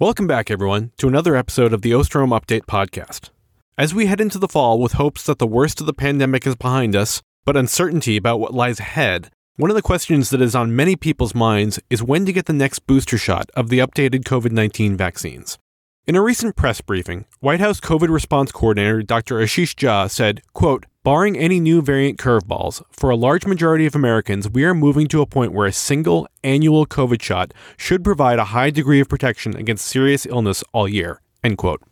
Welcome back, everyone, to another episode of the Osterholm Update podcast. As we head into the fall with hopes that the worst of the pandemic is behind us, but uncertainty about what lies ahead, one of the questions that is on many people's minds is when to get the next booster shot of the updated COVID 19 vaccines. In a recent press briefing, White House COVID response coordinator Dr. Ashish Jha said, quote, Barring any new variant curveballs, for a large majority of Americans, we are moving to a point where a single annual COVID shot should provide a high degree of protection against serious illness all year. End quote.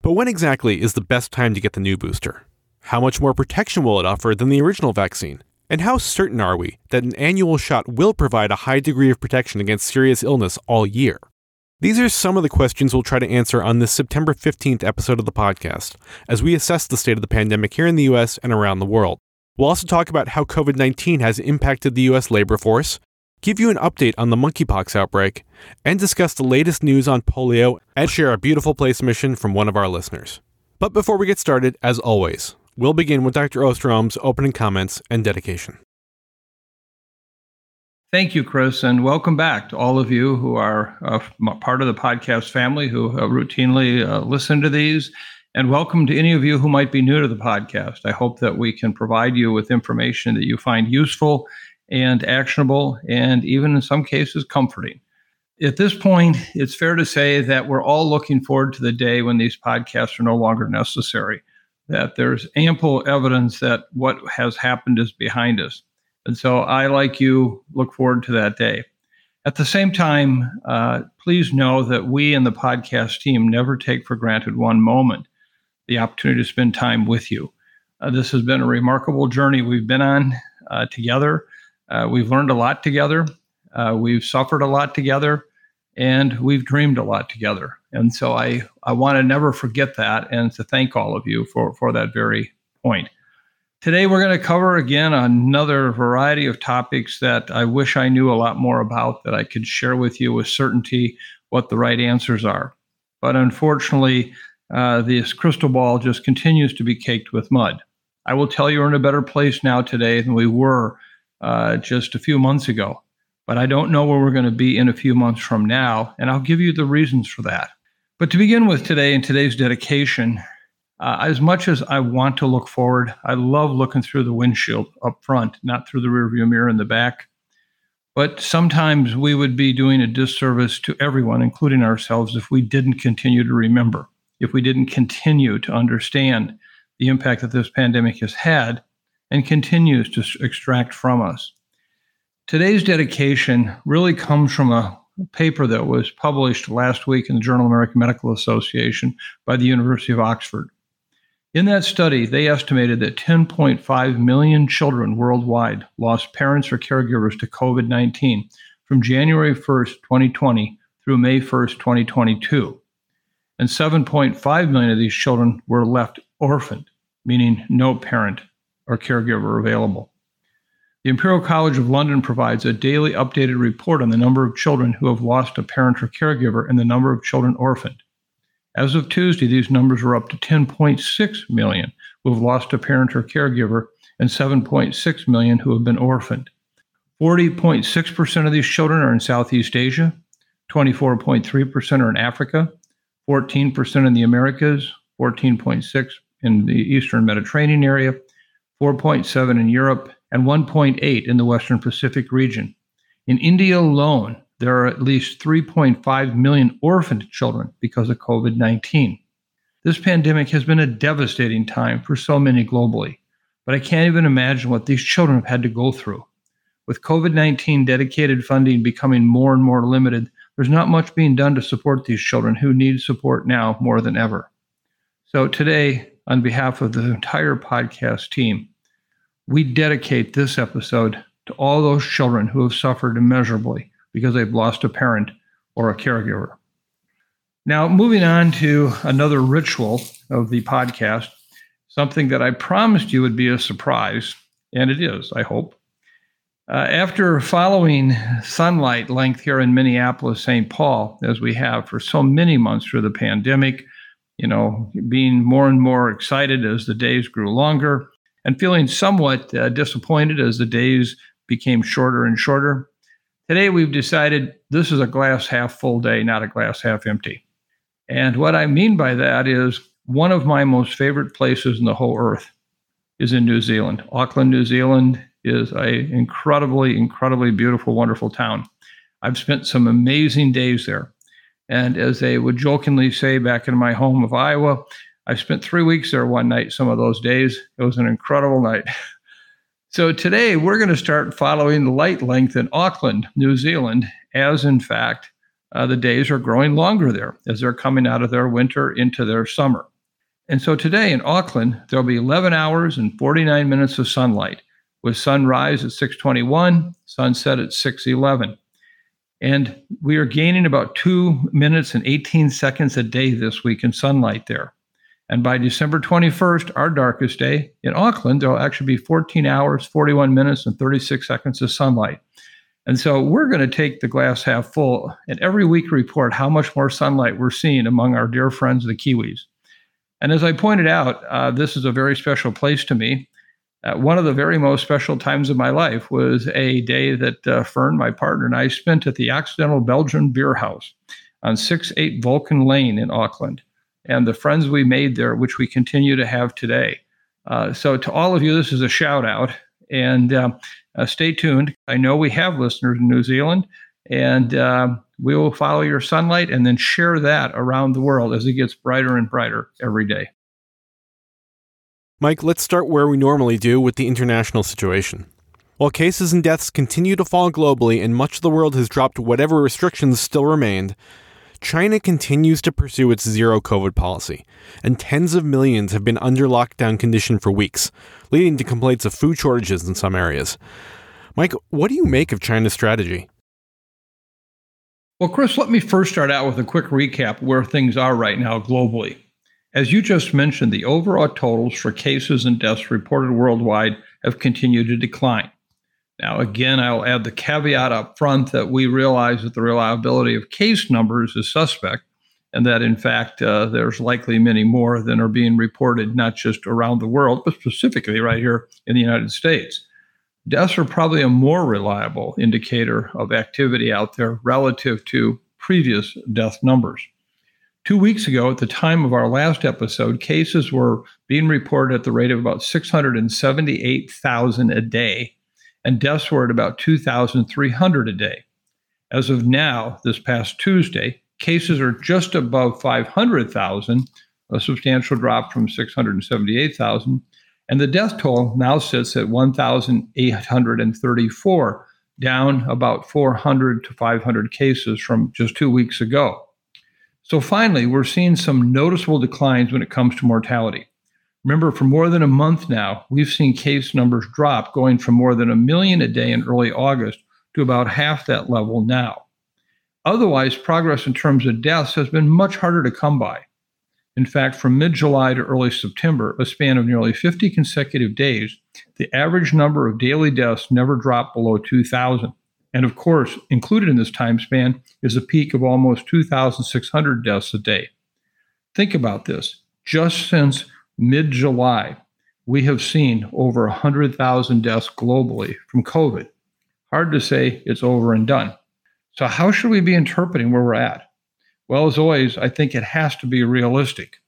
But when exactly is the best time to get the new booster? How much more protection will it offer than the original vaccine? And how certain are we that an annual shot will provide a high degree of protection against serious illness all year? These are some of the questions we'll try to answer on this September 15th episode of the podcast as we assess the state of the pandemic here in the US and around the world. We'll also talk about how COVID 19 has impacted the US labor force, give you an update on the monkeypox outbreak, and discuss the latest news on polio and share a beautiful place mission from one of our listeners. But before we get started, as always, we'll begin with Dr. Osterholm's opening comments and dedication. Thank you, Chris, and welcome back to all of you who are uh, part of the podcast family who uh, routinely uh, listen to these. And welcome to any of you who might be new to the podcast. I hope that we can provide you with information that you find useful and actionable, and even in some cases, comforting. At this point, it's fair to say that we're all looking forward to the day when these podcasts are no longer necessary, that there's ample evidence that what has happened is behind us. And so I, like you, look forward to that day. At the same time, uh, please know that we in the podcast team never take for granted one moment the opportunity to spend time with you. Uh, this has been a remarkable journey we've been on uh, together. Uh, we've learned a lot together. Uh, we've suffered a lot together, and we've dreamed a lot together. And so I, I want to never forget that and to thank all of you for, for that very point. Today, we're going to cover again another variety of topics that I wish I knew a lot more about, that I could share with you with certainty what the right answers are. But unfortunately, uh, this crystal ball just continues to be caked with mud. I will tell you, we're in a better place now today than we were uh, just a few months ago. But I don't know where we're going to be in a few months from now, and I'll give you the reasons for that. But to begin with today, in today's dedication, uh, as much as I want to look forward, I love looking through the windshield up front, not through the rearview mirror in the back. But sometimes we would be doing a disservice to everyone, including ourselves, if we didn't continue to remember, if we didn't continue to understand the impact that this pandemic has had and continues to extract from us. Today's dedication really comes from a paper that was published last week in the Journal of American Medical Association by the University of Oxford. In that study, they estimated that 10.5 million children worldwide lost parents or caregivers to COVID 19 from January 1st, 2020 through May 1st, 2022. And 7.5 million of these children were left orphaned, meaning no parent or caregiver available. The Imperial College of London provides a daily updated report on the number of children who have lost a parent or caregiver and the number of children orphaned. As of Tuesday, these numbers are up to 10.6 million who have lost a parent or caregiver and 7.6 million who have been orphaned. 40.6% of these children are in Southeast Asia, 24.3% are in Africa, 14% in the Americas, 14.6 in the Eastern Mediterranean area, 4.7 in Europe, and 1.8 in the Western Pacific region. In India alone, there are at least 3.5 million orphaned children because of COVID 19. This pandemic has been a devastating time for so many globally, but I can't even imagine what these children have had to go through. With COVID 19 dedicated funding becoming more and more limited, there's not much being done to support these children who need support now more than ever. So, today, on behalf of the entire podcast team, we dedicate this episode to all those children who have suffered immeasurably because they've lost a parent or a caregiver. Now, moving on to another ritual of the podcast, something that I promised you would be a surprise, and it is, I hope. Uh, after following sunlight length here in Minneapolis, St. Paul, as we have for so many months through the pandemic, you know, being more and more excited as the days grew longer, and feeling somewhat uh, disappointed as the days became shorter and shorter. Today, we've decided this is a glass half full day, not a glass half empty. And what I mean by that is one of my most favorite places in the whole earth is in New Zealand. Auckland, New Zealand is a incredibly, incredibly beautiful, wonderful town. I've spent some amazing days there. And as they would jokingly say back in my home of Iowa, I spent three weeks there one night, some of those days. It was an incredible night. So today we're going to start following the light length in Auckland, New Zealand, as in fact uh, the days are growing longer there as they're coming out of their winter into their summer. And so today in Auckland, there'll be 11 hours and 49 minutes of sunlight with sunrise at 621, sunset at 611. And we are gaining about two minutes and 18 seconds a day this week in sunlight there. And by December 21st, our darkest day in Auckland, there'll actually be 14 hours, 41 minutes, and 36 seconds of sunlight. And so we're going to take the glass half full and every week report how much more sunlight we're seeing among our dear friends, the Kiwis. And as I pointed out, uh, this is a very special place to me. Uh, one of the very most special times of my life was a day that uh, Fern, my partner, and I spent at the Occidental Belgian Beer House on 6 8 Vulcan Lane in Auckland and the friends we made there, which we continue to have today. Uh, so, to all of you, this is a shout out. And uh, uh, stay tuned. I know we have listeners in New Zealand, and uh, we will follow your sunlight and then share that around the world as it gets brighter and brighter every day. Mike, let's start where we normally do with the international situation. While cases and deaths continue to fall globally and much of the world has dropped whatever restrictions still remained, China continues to pursue its zero COVID policy, and tens of millions have been under lockdown condition for weeks, leading to complaints of food shortages in some areas. Mike, what do you make of China's strategy? Well, Chris, let me first start out with a quick recap where things are right now globally. As you just mentioned, the overall totals for cases and deaths reported worldwide have continued to decline. Now, again, I'll add the caveat up front that we realize that the reliability of case numbers is suspect, and that in fact uh, there's likely many more than are being reported, not just around the world, but specifically right here in the United States. Deaths are probably a more reliable indicator of activity out there relative to previous death numbers. Two weeks ago, at the time of our last episode, cases were being reported at the rate of about 678,000 a day and deaths were at about 2,300 a day. As of now, this past Tuesday, cases are just above 500,000, a substantial drop from 678,000, and the death toll now sits at 1,834, down about 400 to 500 cases from just two weeks ago. So finally, we're seeing some noticeable declines when it comes to mortality. Remember, for more than a month now, we've seen case numbers drop, going from more than a million a day in early August to about half that level now. Otherwise, progress in terms of deaths has been much harder to come by. In fact, from mid July to early September, a span of nearly 50 consecutive days, the average number of daily deaths never dropped below 2,000. And of course, included in this time span is a peak of almost 2,600 deaths a day. Think about this. Just since mid July, we have seen over 100,000 deaths globally from COVID. Hard to say it's over and done. So, how should we be interpreting where we're at? Well, as always, I think it has to be realistic.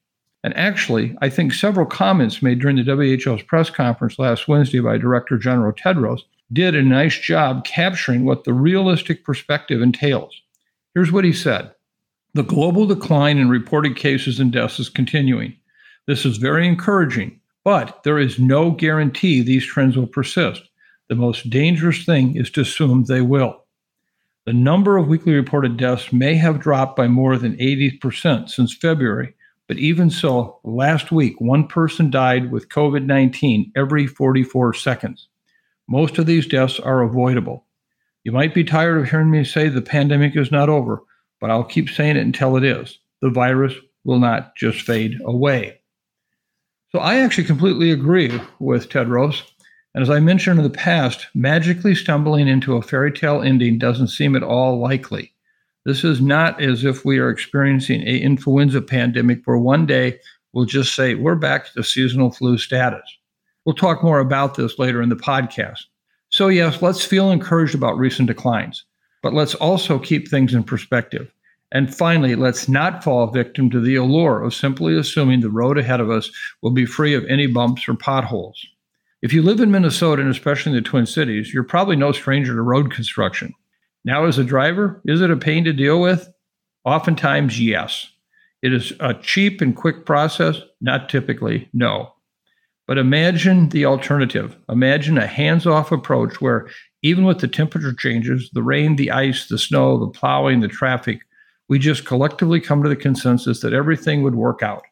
And actually, I think several comments made during the WHO's press conference last Wednesday by Director General Tedros did a nice job capturing what the realistic perspective entails. Here's what he said The global decline in reported cases and deaths is continuing. This is very encouraging, but there is no guarantee these trends will persist. The most dangerous thing is to assume they will. The number of weekly reported deaths may have dropped by more than 80% since February, but even so, last week, one person died with COVID 19 every 44 seconds. Most of these deaths are avoidable. You might be tired of hearing me say the pandemic is not over, but I'll keep saying it until it is. The virus will not just fade away. So I actually completely agree with Tedros. And as I mentioned in the past, magically stumbling into a fairy tale ending doesn't seem at all likely. This is not as if we are experiencing a influenza pandemic where one day we'll just say we're back to seasonal flu status. We'll talk more about this later in the podcast. So, yes, let's feel encouraged about recent declines, but let's also keep things in perspective. And finally, let's not fall victim to the allure of simply assuming the road ahead of us will be free of any bumps or potholes. If you live in Minnesota and especially in the Twin Cities, you're probably no stranger to road construction. Now, as a driver, is it a pain to deal with? Oftentimes, yes. It is a cheap and quick process? Not typically, no. But imagine the alternative. Imagine a hands off approach where, even with the temperature changes, the rain, the ice, the snow, the plowing, the traffic, we just collectively come to the consensus that everything would work out.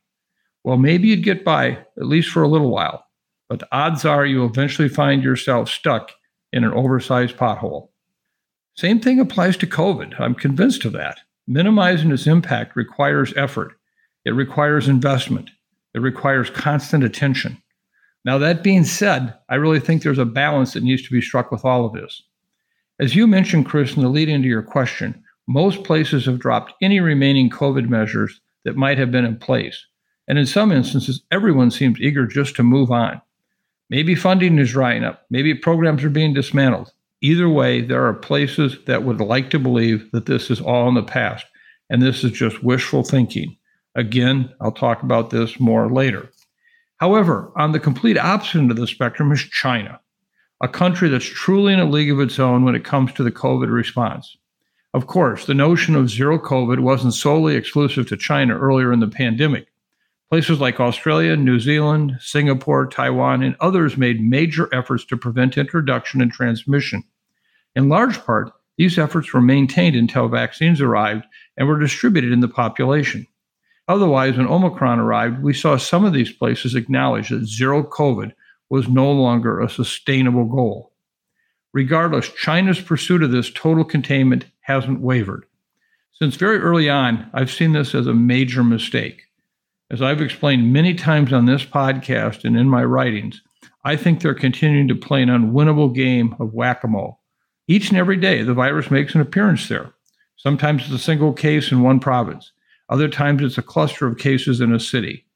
Well, maybe you'd get by, at least for a little while, but the odds are you'll eventually find yourself stuck in an oversized pothole. Same thing applies to COVID. I'm convinced of that. Minimizing its impact requires effort, it requires investment, it requires constant attention. Now, that being said, I really think there's a balance that needs to be struck with all of this. As you mentioned, Chris, in the lead into your question, most places have dropped any remaining COVID measures that might have been in place. And in some instances, everyone seems eager just to move on. Maybe funding is drying up, maybe programs are being dismantled. Either way, there are places that would like to believe that this is all in the past, and this is just wishful thinking. Again, I'll talk about this more later. However, on the complete opposite end of the spectrum is China, a country that's truly in a league of its own when it comes to the COVID response. Of course, the notion of zero COVID wasn't solely exclusive to China earlier in the pandemic. Places like Australia, New Zealand, Singapore, Taiwan, and others made major efforts to prevent introduction and transmission. In large part, these efforts were maintained until vaccines arrived and were distributed in the population. Otherwise, when Omicron arrived, we saw some of these places acknowledge that zero COVID was no longer a sustainable goal. Regardless, China's pursuit of this total containment hasn't wavered. Since very early on, I've seen this as a major mistake. As I've explained many times on this podcast and in my writings, I think they're continuing to play an unwinnable game of whack a mole. Each and every day, the virus makes an appearance there. Sometimes it's a single case in one province. Other times it's a cluster of cases in a city.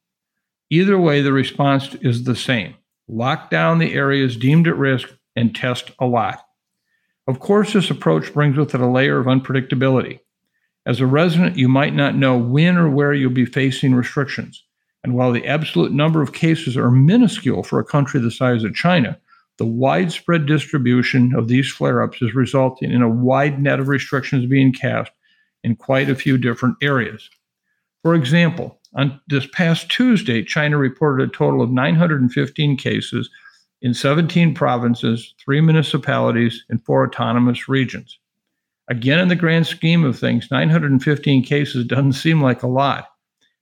Either way, the response is the same lock down the areas deemed at risk and test a lot. Of course, this approach brings with it a layer of unpredictability. As a resident, you might not know when or where you'll be facing restrictions. And while the absolute number of cases are minuscule for a country the size of China, the widespread distribution of these flare ups is resulting in a wide net of restrictions being cast in quite a few different areas. For example, on this past Tuesday, China reported a total of 915 cases in 17 provinces, three municipalities, and four autonomous regions. Again, in the grand scheme of things, 915 cases doesn't seem like a lot.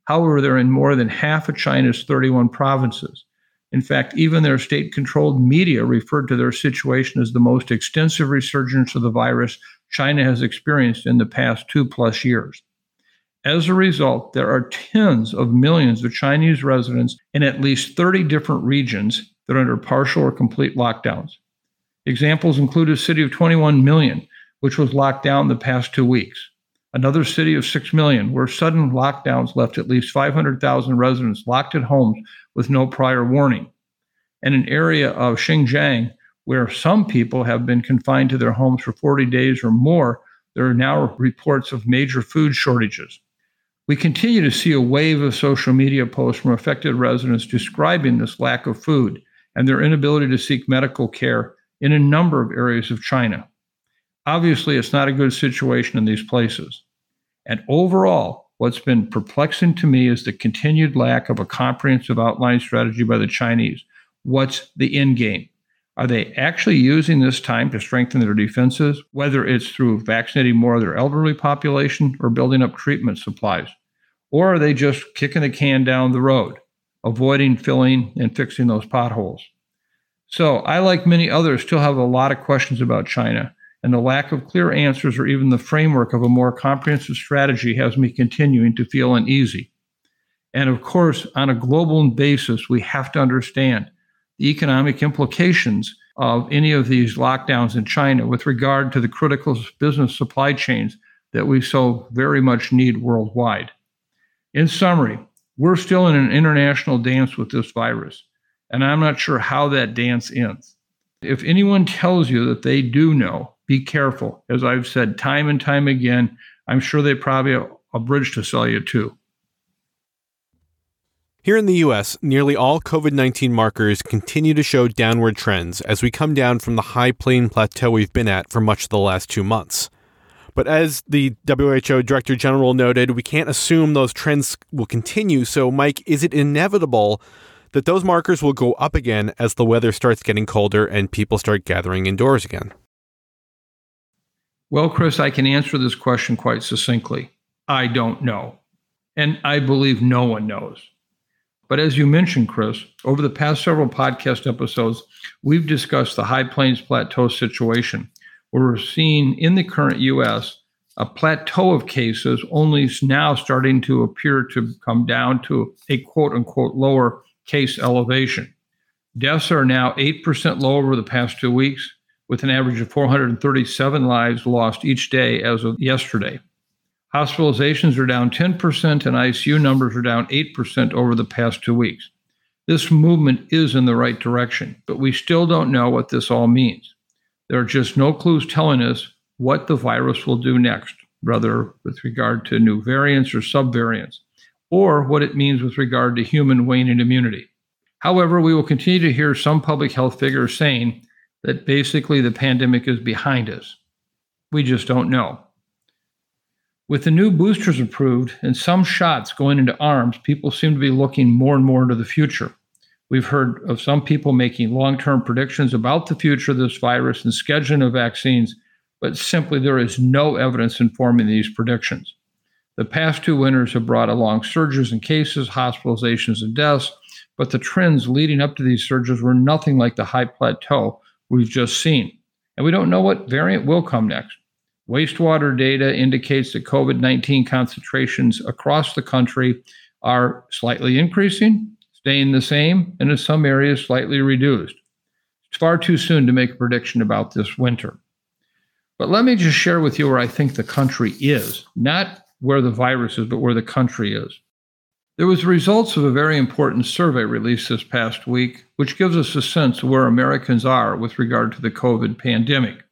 However, they're in more than half of China's 31 provinces. In fact, even their state controlled media referred to their situation as the most extensive resurgence of the virus China has experienced in the past two plus years. As a result, there are tens of millions of Chinese residents in at least 30 different regions that are under partial or complete lockdowns. Examples include a city of 21 million, which was locked down the past two weeks, another city of 6 million, where sudden lockdowns left at least 500,000 residents locked at homes with no prior warning, and an area of Xinjiang where some people have been confined to their homes for 40 days or more. There are now reports of major food shortages. We continue to see a wave of social media posts from affected residents describing this lack of food and their inability to seek medical care in a number of areas of China. Obviously, it's not a good situation in these places. And overall, what's been perplexing to me is the continued lack of a comprehensive outline strategy by the Chinese. What's the end game? Are they actually using this time to strengthen their defenses, whether it's through vaccinating more of their elderly population or building up treatment supplies? Or are they just kicking the can down the road, avoiding filling and fixing those potholes? So, I, like many others, still have a lot of questions about China, and the lack of clear answers or even the framework of a more comprehensive strategy has me continuing to feel uneasy. And of course, on a global basis, we have to understand the economic implications of any of these lockdowns in China with regard to the critical business supply chains that we so very much need worldwide. In summary, we're still in an international dance with this virus, and I'm not sure how that dance ends. If anyone tells you that they do know, be careful. As I've said time and time again, I'm sure they probably have a bridge to sell you too. Here in the US, nearly all COVID 19 markers continue to show downward trends as we come down from the high plane plateau we've been at for much of the last two months. But as the WHO Director General noted, we can't assume those trends will continue. So, Mike, is it inevitable that those markers will go up again as the weather starts getting colder and people start gathering indoors again? Well, Chris, I can answer this question quite succinctly. I don't know. And I believe no one knows. But as you mentioned, Chris, over the past several podcast episodes, we've discussed the High Plains Plateau situation, we're seeing in the current U.S. a plateau of cases only now starting to appear to come down to a quote unquote lower case elevation. Deaths are now 8% low over the past two weeks, with an average of 437 lives lost each day as of yesterday. Hospitalizations are down 10% and ICU numbers are down 8% over the past two weeks. This movement is in the right direction, but we still don't know what this all means. There are just no clues telling us what the virus will do next, whether with regard to new variants or subvariants, or what it means with regard to human waning immunity. However, we will continue to hear some public health figures saying that basically the pandemic is behind us. We just don't know. With the new boosters approved and some shots going into arms, people seem to be looking more and more into the future. We've heard of some people making long term predictions about the future of this virus and scheduling of vaccines, but simply there is no evidence informing these predictions. The past two winters have brought along surges in cases, hospitalizations, and deaths, but the trends leading up to these surges were nothing like the high plateau we've just seen. And we don't know what variant will come next. Wastewater data indicates that COVID 19 concentrations across the country are slightly increasing, staying the same, and in some areas slightly reduced. It's far too soon to make a prediction about this winter. But let me just share with you where I think the country is, not where the virus is, but where the country is. There was the results of a very important survey released this past week, which gives us a sense of where Americans are with regard to the COVID pandemic.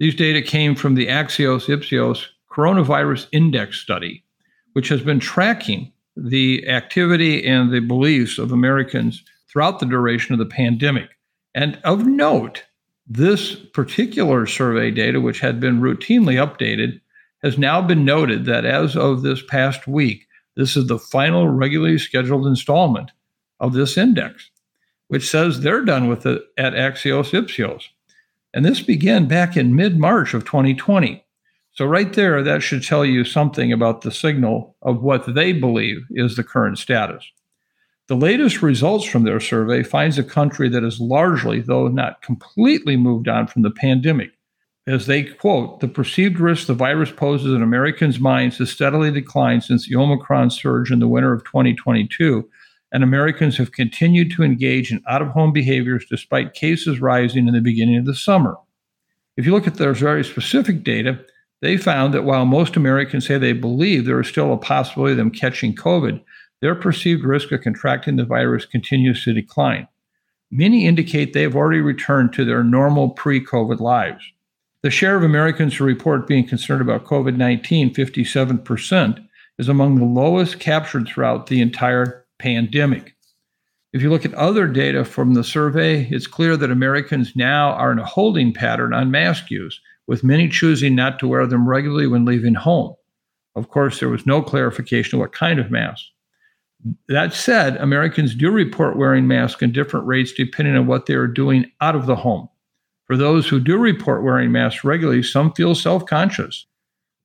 These data came from the Axios Ipsos Coronavirus Index study, which has been tracking the activity and the beliefs of Americans throughout the duration of the pandemic. And of note, this particular survey data, which had been routinely updated, has now been noted that as of this past week, this is the final regularly scheduled installment of this index, which says they're done with it at Axios Ipsos. And this began back in mid March of 2020. So, right there, that should tell you something about the signal of what they believe is the current status. The latest results from their survey finds a country that is largely, though not completely, moved on from the pandemic. As they quote, the perceived risk the virus poses in Americans' minds has steadily declined since the Omicron surge in the winter of 2022 and Americans have continued to engage in out of home behaviors despite cases rising in the beginning of the summer. If you look at their very specific data, they found that while most Americans say they believe there is still a possibility of them catching COVID, their perceived risk of contracting the virus continues to decline. Many indicate they have already returned to their normal pre COVID lives. The share of Americans who report being concerned about COVID 19, 57%, is among the lowest captured throughout the entire pandemic. If you look at other data from the survey, it's clear that Americans now are in a holding pattern on mask use, with many choosing not to wear them regularly when leaving home. Of course, there was no clarification of what kind of mask. That said, Americans do report wearing masks in different rates depending on what they are doing out of the home. For those who do report wearing masks regularly, some feel self conscious.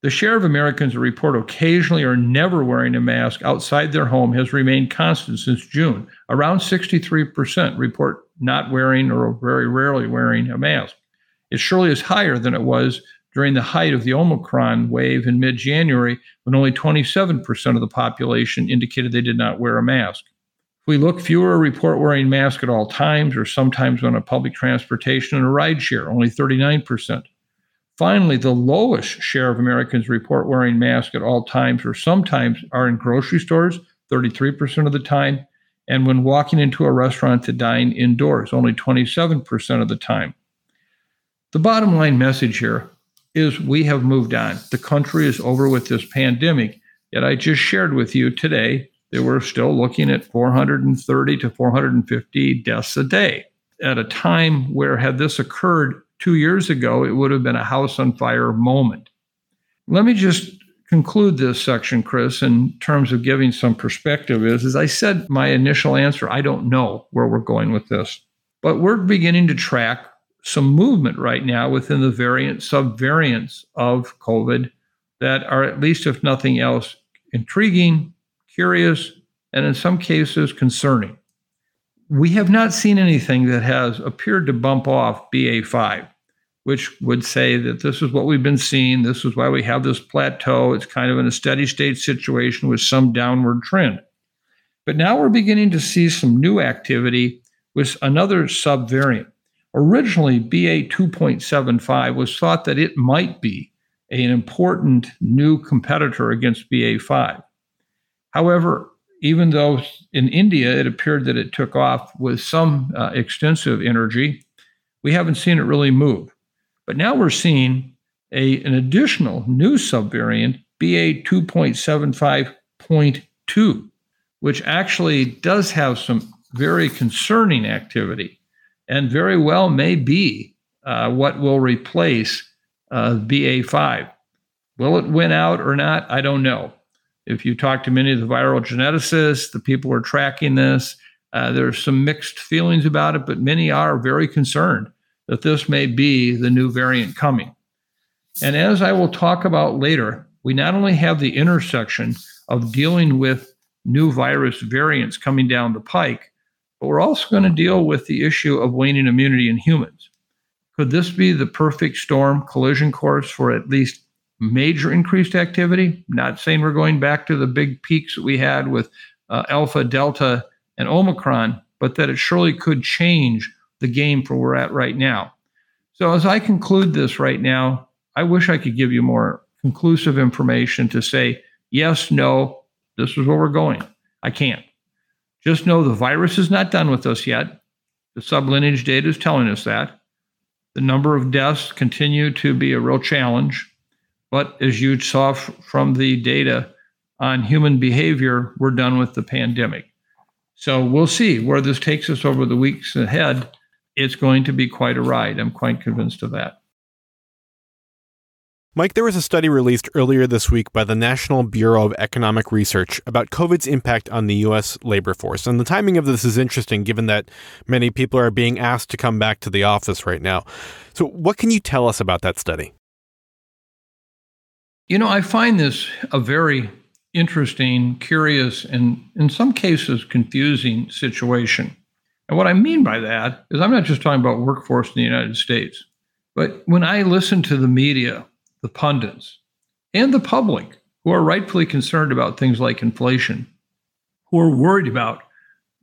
The share of Americans who report occasionally or never wearing a mask outside their home has remained constant since June. Around 63% report not wearing or very rarely wearing a mask. It surely is higher than it was during the height of the Omicron wave in mid January, when only 27% of the population indicated they did not wear a mask. If we look, fewer report wearing masks at all times or sometimes on a public transportation and a ride share, only 39%. Finally, the lowest share of Americans report wearing masks at all times or sometimes are in grocery stores, 33% of the time, and when walking into a restaurant to dine indoors, only 27% of the time. The bottom line message here is we have moved on. The country is over with this pandemic. Yet I just shared with you today that we're still looking at 430 to 450 deaths a day at a time where, had this occurred two years ago, it would have been a house on fire moment. Let me just conclude this section, Chris, in terms of giving some perspective is, as I said, my initial answer, I don't know where we're going with this, but we're beginning to track some movement right now within the variant subvariants of COVID that are at least, if nothing else, intriguing, curious, and in some cases concerning we have not seen anything that has appeared to bump off BA5, which would say that this is what we've been seeing. This is why we have this plateau. It's kind of in a steady state situation with some downward trend. But now we're beginning to see some new activity with another subvariant. Originally, BA 2.75 was thought that it might be an important new competitor against BA5. However, even though in India it appeared that it took off with some uh, extensive energy, we haven't seen it really move. But now we're seeing a, an additional new subvariant, BA 2.75.2, which actually does have some very concerning activity and very well may be uh, what will replace uh, BA5. Will it win out or not? I don't know. If you talk to many of the viral geneticists, the people who are tracking this, uh, there's some mixed feelings about it, but many are very concerned that this may be the new variant coming. And as I will talk about later, we not only have the intersection of dealing with new virus variants coming down the pike, but we're also going to deal with the issue of waning immunity in humans. Could this be the perfect storm collision course for at least major increased activity. Not saying we're going back to the big peaks that we had with uh, Alpha, Delta, and Omicron, but that it surely could change the game for where we're at right now. So, as I conclude this right now, I wish I could give you more conclusive information to say yes, no, this is where we're going. I can't. Just know the virus is not done with us yet. The sublineage data is telling us that. The number of deaths continue to be a real challenge. But as you saw f- from the data on human behavior, we're done with the pandemic. So we'll see where this takes us over the weeks ahead. It's going to be quite a ride. I'm quite convinced of that. Mike, there was a study released earlier this week by the National Bureau of Economic Research about COVID's impact on the U.S. labor force. And the timing of this is interesting given that many people are being asked to come back to the office right now. So, what can you tell us about that study? You know, I find this a very interesting, curious, and in some cases confusing situation. And what I mean by that is I'm not just talking about workforce in the United States, but when I listen to the media, the pundits, and the public who are rightfully concerned about things like inflation, who are worried about,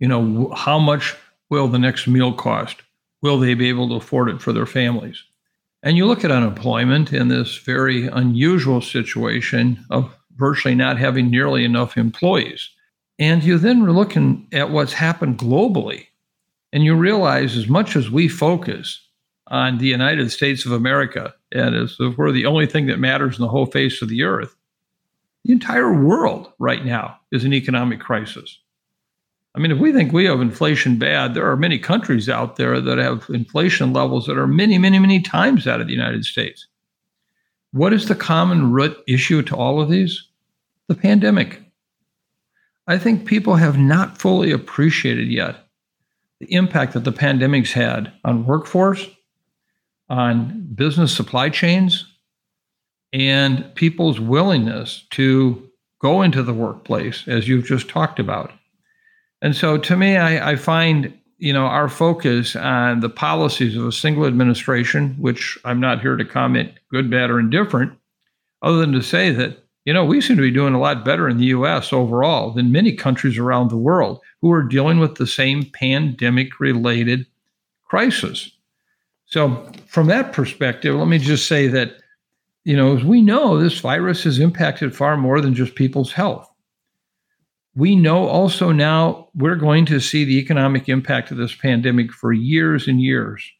you know, how much will the next meal cost? Will they be able to afford it for their families? And you look at unemployment in this very unusual situation of virtually not having nearly enough employees. And you then are looking at what's happened globally. And you realize as much as we focus on the United States of America, and as if we're the only thing that matters in the whole face of the earth, the entire world right now is an economic crisis. I mean, if we think we have inflation bad, there are many countries out there that have inflation levels that are many, many, many times out of the United States. What is the common root issue to all of these? The pandemic. I think people have not fully appreciated yet the impact that the pandemic's had on workforce, on business supply chains, and people's willingness to go into the workplace, as you've just talked about. And so to me, I, I find you know our focus on the policies of a single administration, which I'm not here to comment good, bad, or indifferent, other than to say that you know we seem to be doing a lot better in the U.S. overall than many countries around the world who are dealing with the same pandemic-related crisis. So from that perspective, let me just say that you know as we know, this virus has impacted far more than just people's health we know also now we're going to see the economic impact of this pandemic for years and years.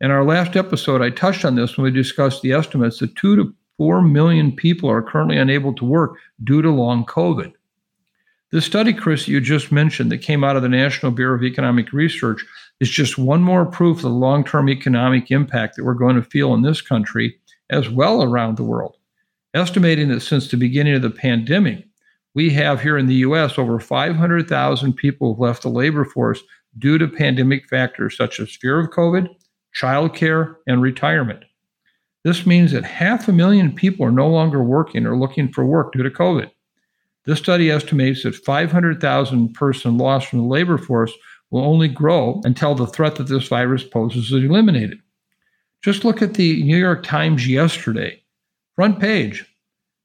In our last episode, I touched on this when we discussed the estimates that two to four million people are currently unable to work due to long COVID. The study, Chris, you just mentioned that came out of the National Bureau of Economic Research is just one more proof of the long term economic impact that we're going to feel in this country as well around the world. Estimating that since the beginning of the pandemic, we have here in the US over 500,000 people who've left the labor force due to pandemic factors such as fear of COVID, childcare, and retirement. This means that half a million people are no longer working or looking for work due to COVID. This study estimates that 500,000 person loss from the labor force will only grow until the threat that this virus poses is eliminated. Just look at the New York Times yesterday. Front page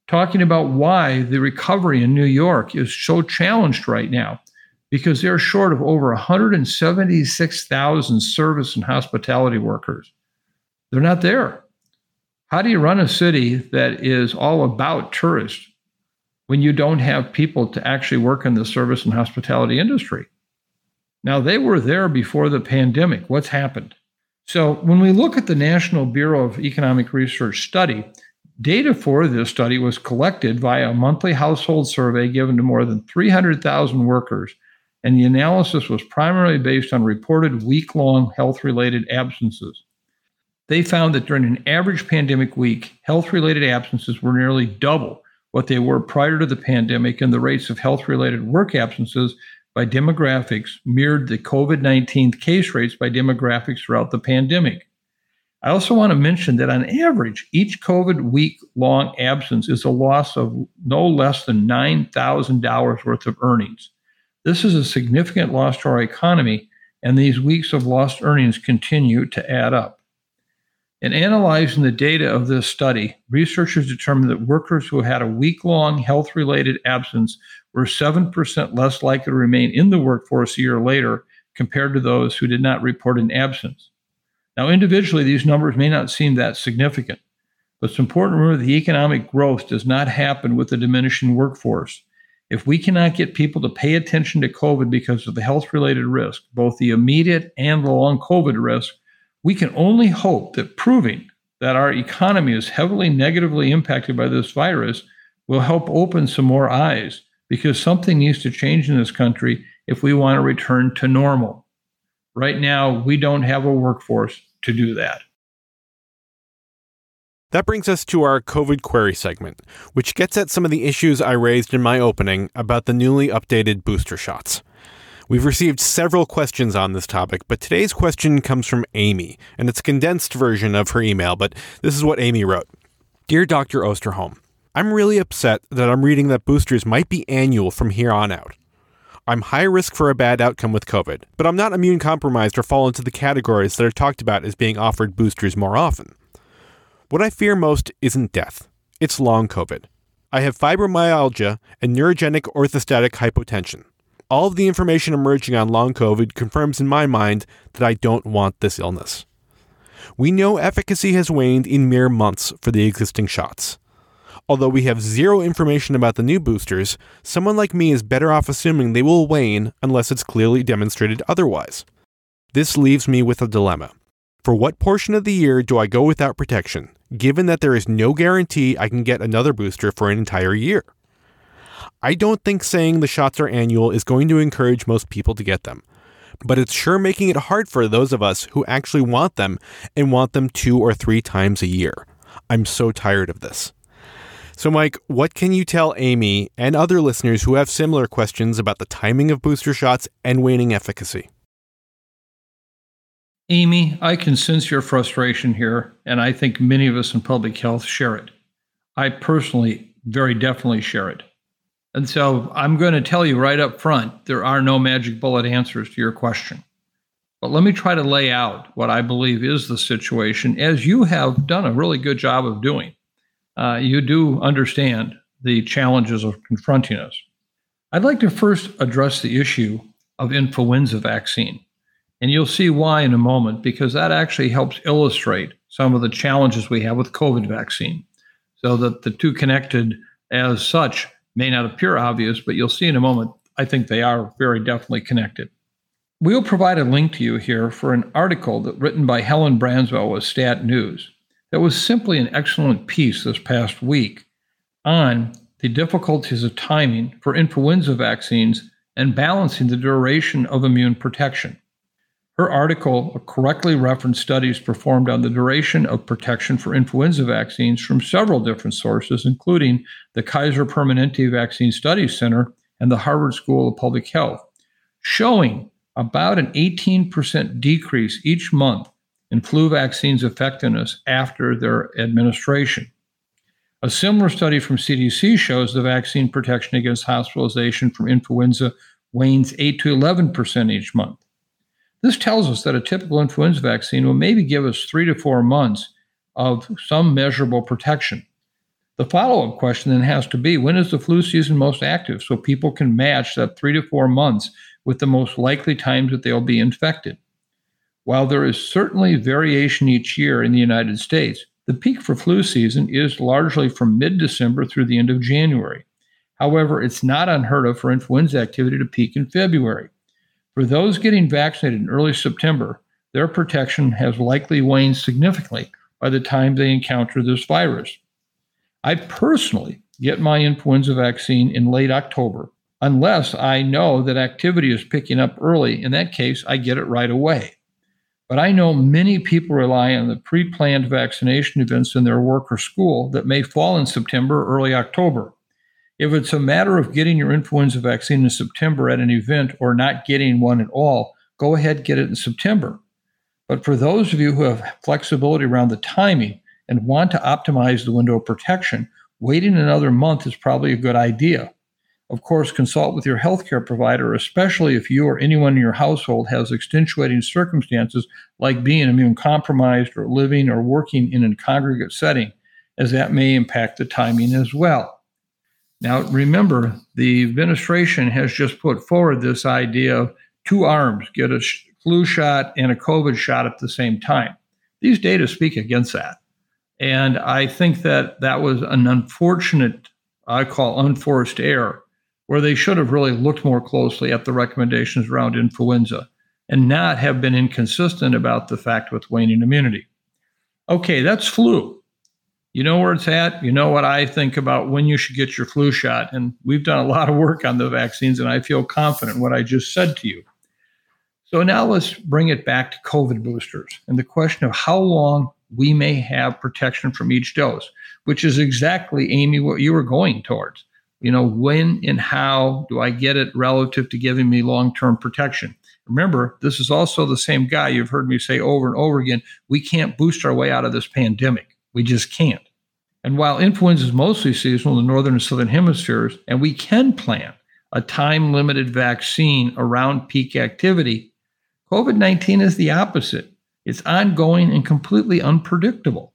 talking about why the recovery in New York is so challenged right now because they're short of over 176,000 service and hospitality workers. They're not there. How do you run a city that is all about tourists when you don't have people to actually work in the service and hospitality industry? Now, they were there before the pandemic. What's happened? So, when we look at the National Bureau of Economic Research study, Data for this study was collected via a monthly household survey given to more than 300,000 workers, and the analysis was primarily based on reported week long health related absences. They found that during an average pandemic week, health related absences were nearly double what they were prior to the pandemic, and the rates of health related work absences by demographics mirrored the COVID 19 case rates by demographics throughout the pandemic. I also want to mention that on average, each COVID week long absence is a loss of no less than $9,000 worth of earnings. This is a significant loss to our economy, and these weeks of lost earnings continue to add up. In analyzing the data of this study, researchers determined that workers who had a week long health related absence were 7% less likely to remain in the workforce a year later compared to those who did not report an absence. Now, individually, these numbers may not seem that significant, but it's important to remember the economic growth does not happen with a diminishing workforce. If we cannot get people to pay attention to COVID because of the health related risk, both the immediate and the long COVID risk, we can only hope that proving that our economy is heavily negatively impacted by this virus will help open some more eyes because something needs to change in this country if we want to return to normal. Right now, we don't have a workforce to do that. That brings us to our COVID query segment, which gets at some of the issues I raised in my opening about the newly updated booster shots. We've received several questions on this topic, but today's question comes from Amy, and it's a condensed version of her email, but this is what Amy wrote Dear Dr. Osterholm, I'm really upset that I'm reading that boosters might be annual from here on out. I'm high risk for a bad outcome with COVID, but I'm not immune compromised or fall into the categories that are talked about as being offered boosters more often. What I fear most isn't death, it's long COVID. I have fibromyalgia and neurogenic orthostatic hypotension. All of the information emerging on long COVID confirms in my mind that I don't want this illness. We know efficacy has waned in mere months for the existing shots. Although we have zero information about the new boosters, someone like me is better off assuming they will wane unless it's clearly demonstrated otherwise. This leaves me with a dilemma. For what portion of the year do I go without protection, given that there is no guarantee I can get another booster for an entire year? I don't think saying the shots are annual is going to encourage most people to get them, but it's sure making it hard for those of us who actually want them and want them two or three times a year. I'm so tired of this. So, Mike, what can you tell Amy and other listeners who have similar questions about the timing of booster shots and waning efficacy? Amy, I can sense your frustration here, and I think many of us in public health share it. I personally very definitely share it. And so I'm going to tell you right up front there are no magic bullet answers to your question. But let me try to lay out what I believe is the situation, as you have done a really good job of doing. Uh, you do understand the challenges of confronting us. I'd like to first address the issue of influenza vaccine. And you'll see why in a moment, because that actually helps illustrate some of the challenges we have with COVID vaccine. So that the two connected as such may not appear obvious, but you'll see in a moment, I think they are very definitely connected. We'll provide a link to you here for an article that written by Helen Branswell with Stat News that was simply an excellent piece this past week on the difficulties of timing for influenza vaccines and balancing the duration of immune protection. Her article correctly referenced studies performed on the duration of protection for influenza vaccines from several different sources, including the Kaiser Permanente Vaccine Studies Center and the Harvard School of Public Health, showing about an 18% decrease each month in flu vaccines' effectiveness after their administration. A similar study from CDC shows the vaccine protection against hospitalization from influenza wanes 8 to 11% each month. This tells us that a typical influenza vaccine will maybe give us three to four months of some measurable protection. The follow up question then has to be when is the flu season most active so people can match that three to four months with the most likely times that they'll be infected. While there is certainly variation each year in the United States, the peak for flu season is largely from mid December through the end of January. However, it's not unheard of for influenza activity to peak in February. For those getting vaccinated in early September, their protection has likely waned significantly by the time they encounter this virus. I personally get my influenza vaccine in late October unless I know that activity is picking up early. In that case, I get it right away. But I know many people rely on the pre planned vaccination events in their work or school that may fall in September or early October. If it's a matter of getting your influenza vaccine in September at an event or not getting one at all, go ahead get it in September. But for those of you who have flexibility around the timing and want to optimize the window of protection, waiting another month is probably a good idea. Of course, consult with your healthcare provider, especially if you or anyone in your household has extenuating circumstances like being immune compromised or living or working in a congregate setting, as that may impact the timing as well. Now, remember, the administration has just put forward this idea of two arms get a flu shot and a COVID shot at the same time. These data speak against that. And I think that that was an unfortunate, I call unforced error where they should have really looked more closely at the recommendations around influenza and not have been inconsistent about the fact with waning immunity. Okay, that's flu. You know where it's at. You know what I think about when you should get your flu shot. And we've done a lot of work on the vaccines, and I feel confident what I just said to you. So now let's bring it back to COVID boosters and the question of how long we may have protection from each dose, which is exactly, Amy, what you were going towards you know, when and how do I get it relative to giving me long term protection? Remember, this is also the same guy you've heard me say over and over again we can't boost our way out of this pandemic. We just can't. And while influenza is mostly seasonal in the northern and southern hemispheres, and we can plan a time limited vaccine around peak activity, COVID 19 is the opposite. It's ongoing and completely unpredictable.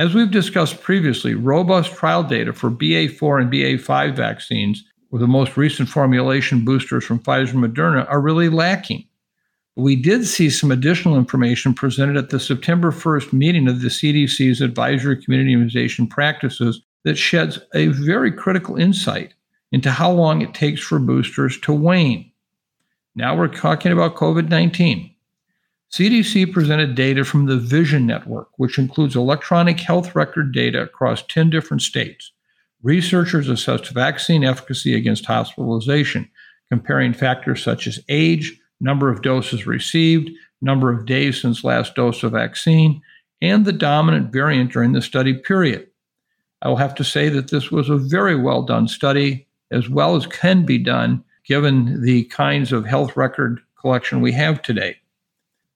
As we've discussed previously, robust trial data for BA4 and BA5 vaccines, with the most recent formulation boosters from Pfizer and Moderna, are really lacking. We did see some additional information presented at the September 1st meeting of the CDC's Advisory Committee Immunization Practices that sheds a very critical insight into how long it takes for boosters to wane. Now we're talking about COVID 19. CDC presented data from the Vision Network, which includes electronic health record data across 10 different states. Researchers assessed vaccine efficacy against hospitalization, comparing factors such as age, number of doses received, number of days since last dose of vaccine, and the dominant variant during the study period. I will have to say that this was a very well done study, as well as can be done given the kinds of health record collection we have today.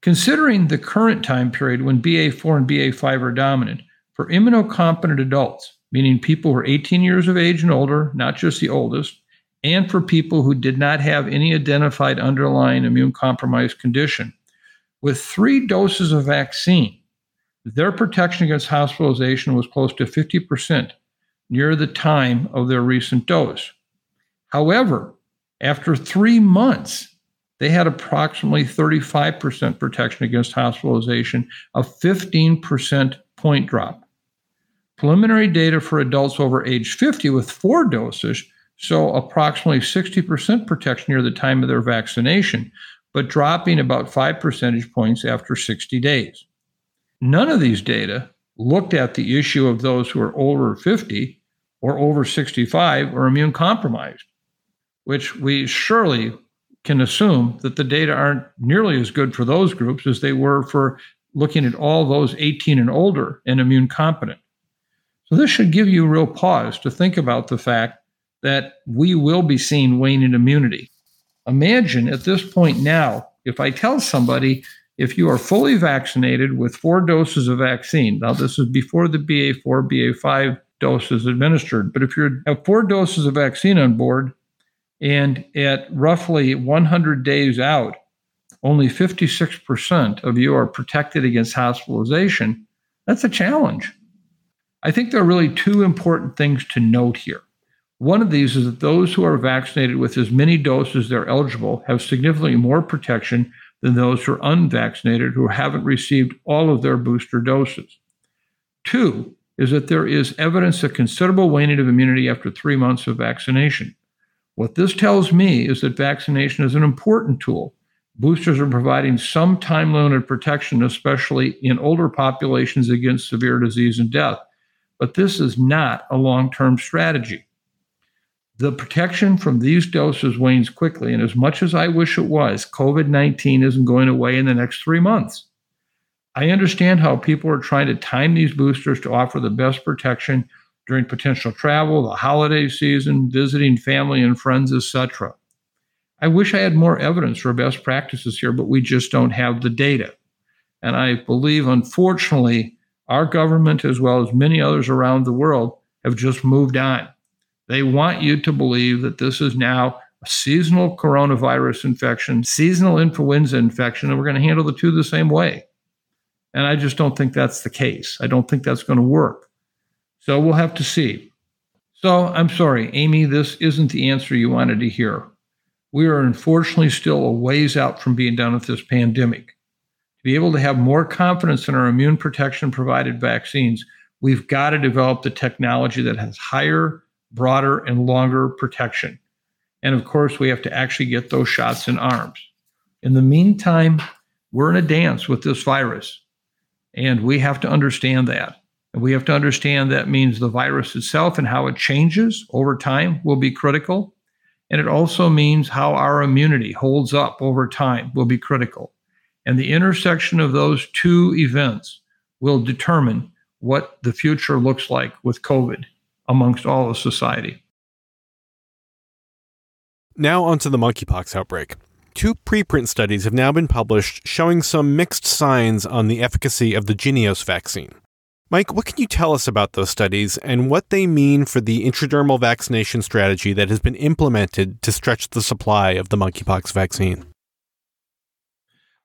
Considering the current time period when BA4 and BA5 are dominant, for immunocompetent adults, meaning people who are 18 years of age and older, not just the oldest, and for people who did not have any identified underlying immune compromised condition. With three doses of vaccine, their protection against hospitalization was close to 50% near the time of their recent dose. However, after three months, they had approximately 35% protection against hospitalization, a 15% point drop. Preliminary data for adults over age 50 with four doses show approximately 60% protection near the time of their vaccination, but dropping about five percentage points after 60 days. None of these data looked at the issue of those who are over 50 or over 65 or immune compromised, which we surely can assume that the data aren't nearly as good for those groups as they were for looking at all those 18 and older and immune competent. So, this should give you real pause to think about the fact that we will be seeing waning immunity. Imagine at this point now, if I tell somebody, if you are fully vaccinated with four doses of vaccine, now this is before the BA4, BA5 doses administered, but if you have four doses of vaccine on board and at roughly 100 days out, only 56% of you are protected against hospitalization, that's a challenge. I think there are really two important things to note here. One of these is that those who are vaccinated with as many doses they're eligible have significantly more protection than those who are unvaccinated who haven't received all of their booster doses. Two is that there is evidence of considerable waning of immunity after three months of vaccination. What this tells me is that vaccination is an important tool. Boosters are providing some time limited protection, especially in older populations against severe disease and death but this is not a long term strategy. The protection from these doses wanes quickly, and as much as I wish it was, COVID 19 isn't going away in the next three months. I understand how people are trying to time these boosters to offer the best protection during potential travel, the holiday season, visiting family and friends, etc. I wish I had more evidence for best practices here, but we just don't have the data. And I believe, unfortunately, our government, as well as many others around the world, have just moved on. They want you to believe that this is now a seasonal coronavirus infection, seasonal influenza infection, and we're going to handle the two the same way. And I just don't think that's the case. I don't think that's going to work. So we'll have to see. So I'm sorry, Amy, this isn't the answer you wanted to hear. We are unfortunately still a ways out from being done with this pandemic To be able to have more confidence in our immune protection provided vaccines, we've got to develop the technology that has higher, broader, and longer protection. And of course, we have to actually get those shots in arms. In the meantime, we're in a dance with this virus, and we have to understand that. And we have to understand that means the virus itself and how it changes over time will be critical. And it also means how our immunity holds up over time will be critical. And the intersection of those two events will determine what the future looks like with COVID amongst all of society. Now, onto the monkeypox outbreak. Two preprint studies have now been published showing some mixed signs on the efficacy of the Jynneos vaccine. Mike, what can you tell us about those studies and what they mean for the intradermal vaccination strategy that has been implemented to stretch the supply of the monkeypox vaccine?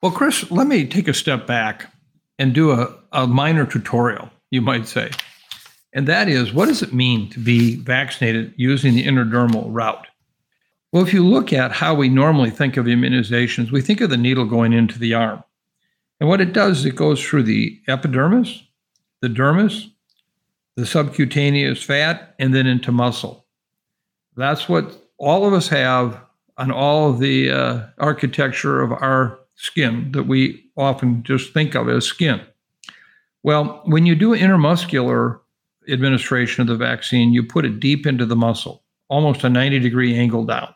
Well, Chris, let me take a step back and do a, a minor tutorial, you might say. And that is, what does it mean to be vaccinated using the intradermal route? Well, if you look at how we normally think of immunizations, we think of the needle going into the arm. And what it does is it goes through the epidermis, the dermis, the subcutaneous fat, and then into muscle. That's what all of us have on all of the uh, architecture of our skin that we often just think of as skin. Well, when you do intramuscular administration of the vaccine, you put it deep into the muscle, almost a 90 degree angle down.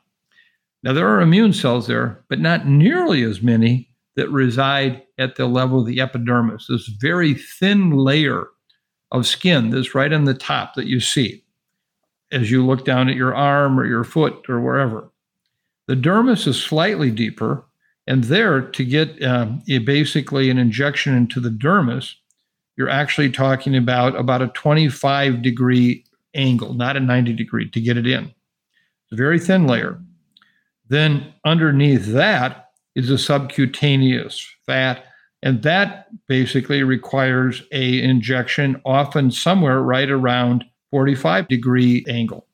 Now, there are immune cells there, but not nearly as many that reside at the level of the epidermis, this very thin layer of skin that's right on the top that you see as you look down at your arm or your foot or wherever. The dermis is slightly deeper, and there, to get um, basically an injection into the dermis, you're actually talking about about a 25 degree angle, not a 90 degree to get it in. It's a very thin layer. Then underneath that is a subcutaneous fat, and that basically requires a injection, often somewhere right around 45 degree angle.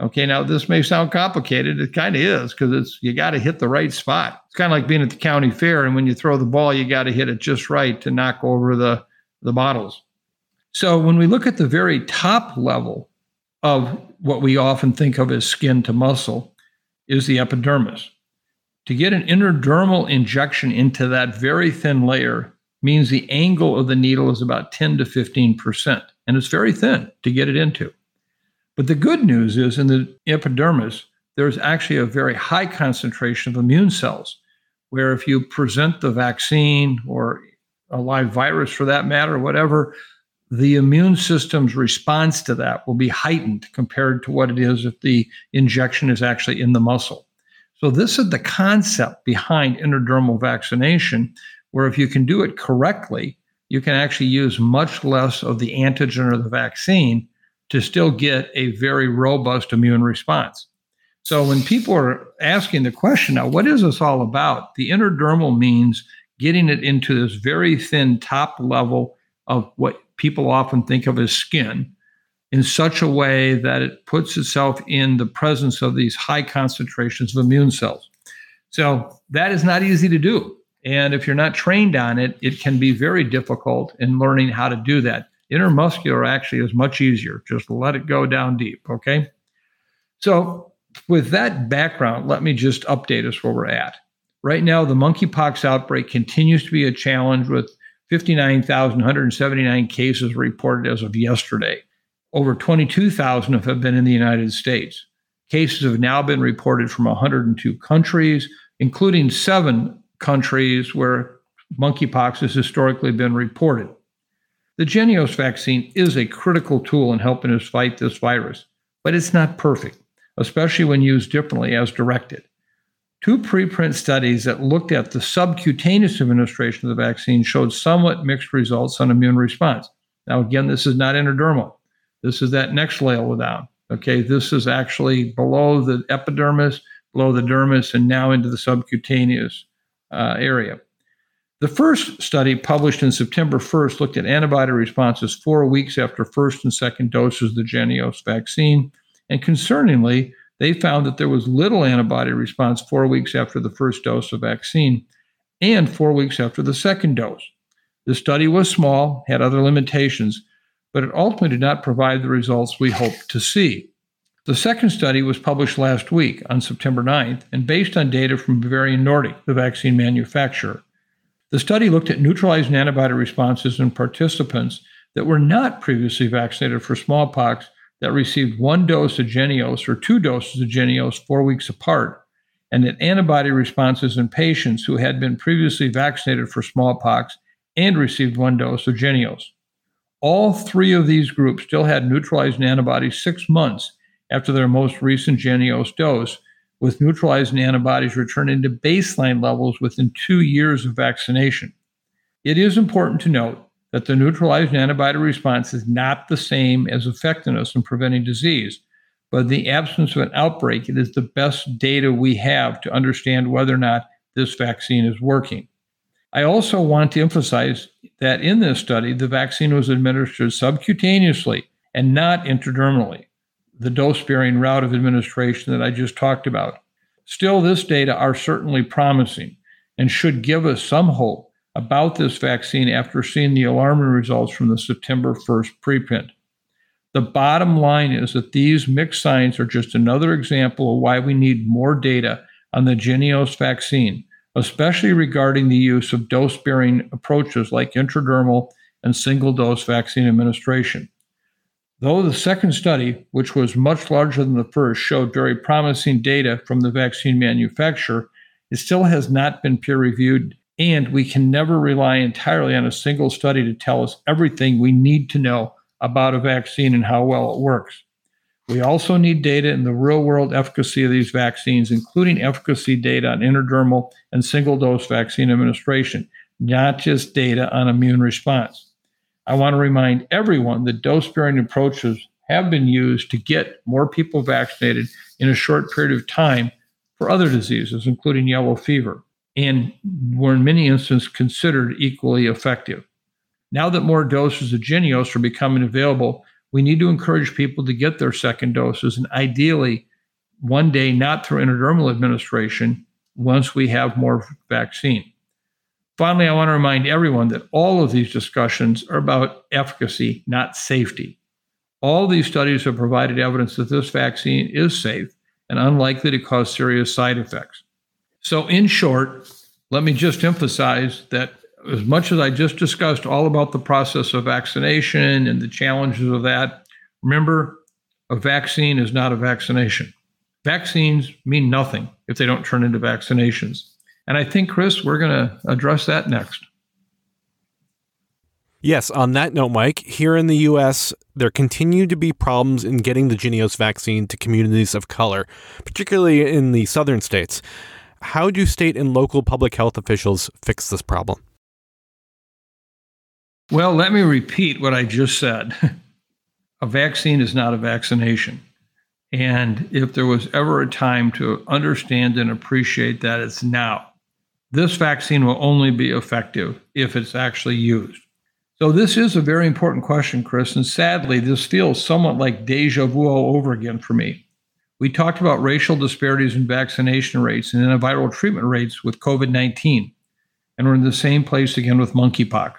Okay, now this may sound complicated. It kind of is because it's you got to hit the right spot. It's kind of like being at the county fair, and when you throw the ball, you got to hit it just right to knock over the the bottles. So when we look at the very top level of what we often think of as skin to muscle, is the epidermis. To get an intradermal injection into that very thin layer means the angle of the needle is about 10 to 15%, and it's very thin to get it into. But the good news is in the epidermis, there's actually a very high concentration of immune cells, where if you present the vaccine or a live virus for that matter, whatever, the immune system's response to that will be heightened compared to what it is if the injection is actually in the muscle. So, this is the concept behind intradermal vaccination, where if you can do it correctly, you can actually use much less of the antigen or the vaccine to still get a very robust immune response. So, when people are asking the question now, what is this all about? The intradermal means getting it into this very thin top level of what people often think of as skin in such a way that it puts itself in the presence of these high concentrations of immune cells. So that is not easy to do. And if you're not trained on it, it can be very difficult in learning how to do that. Intramuscular actually is much easier. Just let it go down deep. Okay. So, with that background, let me just update us where we're at. Right now, the monkeypox outbreak continues to be a challenge with 59,179 cases reported as of yesterday. Over 22,000 have been in the United States. Cases have now been reported from 102 countries, including seven countries where monkeypox has historically been reported. The Jynneos vaccine is a critical tool in helping us fight this virus, but it's not perfect, especially when used differently as directed. Two preprint studies that looked at the subcutaneous administration of the vaccine showed somewhat mixed results on immune response. Now, again, this is not intradermal. This is that next layer down. Okay, this is actually below the epidermis, below the dermis, and now into the subcutaneous uh, area. The first study, published in September 1st, looked at antibody responses four weeks after first and second doses of the Jynneos vaccine. And concerningly, they found that there was little antibody response four weeks after the first dose of vaccine and four weeks after the second dose. The study was small, had other limitations, but it ultimately did not provide the results we hoped to see. The second study was published last week on September 9th and based on data from Bavarian Nordic, the vaccine manufacturer. The study looked at neutralizing antibody responses in participants that were not previously vaccinated for smallpox that received one dose of Jynneos or two doses of Jynneos four weeks apart, and that antibody responses in patients who had been previously vaccinated for smallpox and received one dose of Jynneos. All three of these groups still had neutralizing antibodies six months after their most recent Jynneos dose, with neutralizing antibodies returning to baseline levels within two years of vaccination. It is important to note that the neutralizing antibody response is not the same as effectiveness in preventing disease. But in the absence of an outbreak, it is the best data we have to understand whether or not this vaccine is working. I also want to emphasize that in this study, the vaccine was administered subcutaneously and not intradermally, the dose sparing route of administration that I just talked about. Still, this data are certainly promising and should give us some hope about this vaccine after seeing the alarming results from the September 1st preprint. The bottom line is that these mixed signs are just another example of why we need more data on the Jynneos vaccine, especially regarding the use of dose sparing approaches like intradermal and single dose vaccine administration. Though the second study, which was much larger than the first, showed very promising data from the vaccine manufacturer, it still has not been peer reviewed and we can never rely entirely on a single study to tell us everything we need to know about a vaccine and how well it works. We also need data in the real world efficacy of these vaccines, including efficacy data on intradermal and single dose vaccine administration, not just data on immune response. I want to remind everyone that dose sparing approaches have been used to get more people vaccinated in a short period of time for other diseases, including yellow fever, and were in many instances considered equally effective. Now that more doses of Jynneos are becoming available, we need to encourage people to get their second doses and ideally one day not through intradermal administration once we have more vaccine. Finally, I want to remind everyone that all of these discussions are about efficacy, not safety. All these studies have provided evidence that this vaccine is safe and unlikely to cause serious side effects. So, in short, let me just emphasize that as much as I just discussed all about the process of vaccination and the challenges of that, remember a vaccine is not a vaccination. Vaccines mean nothing if they don't turn into vaccinations. And I think, Chris, we're going to address that next. Yes, on that note, Mike, here in the U.S., there continue to be problems in getting the Jynneos vaccine to communities of color, particularly in the southern states. How do state and local public health officials fix this problem? Well, let me repeat what I just said. a vaccine is not a vaccination. And if there was ever a time to understand and appreciate that, it's now. This vaccine will only be effective if it's actually used. So, this is a very important question, Chris. And sadly, this feels somewhat like deja vu all over again for me. We talked about racial disparities in vaccination rates and antiviral treatment rates with COVID 19, and we're in the same place again with monkeypox.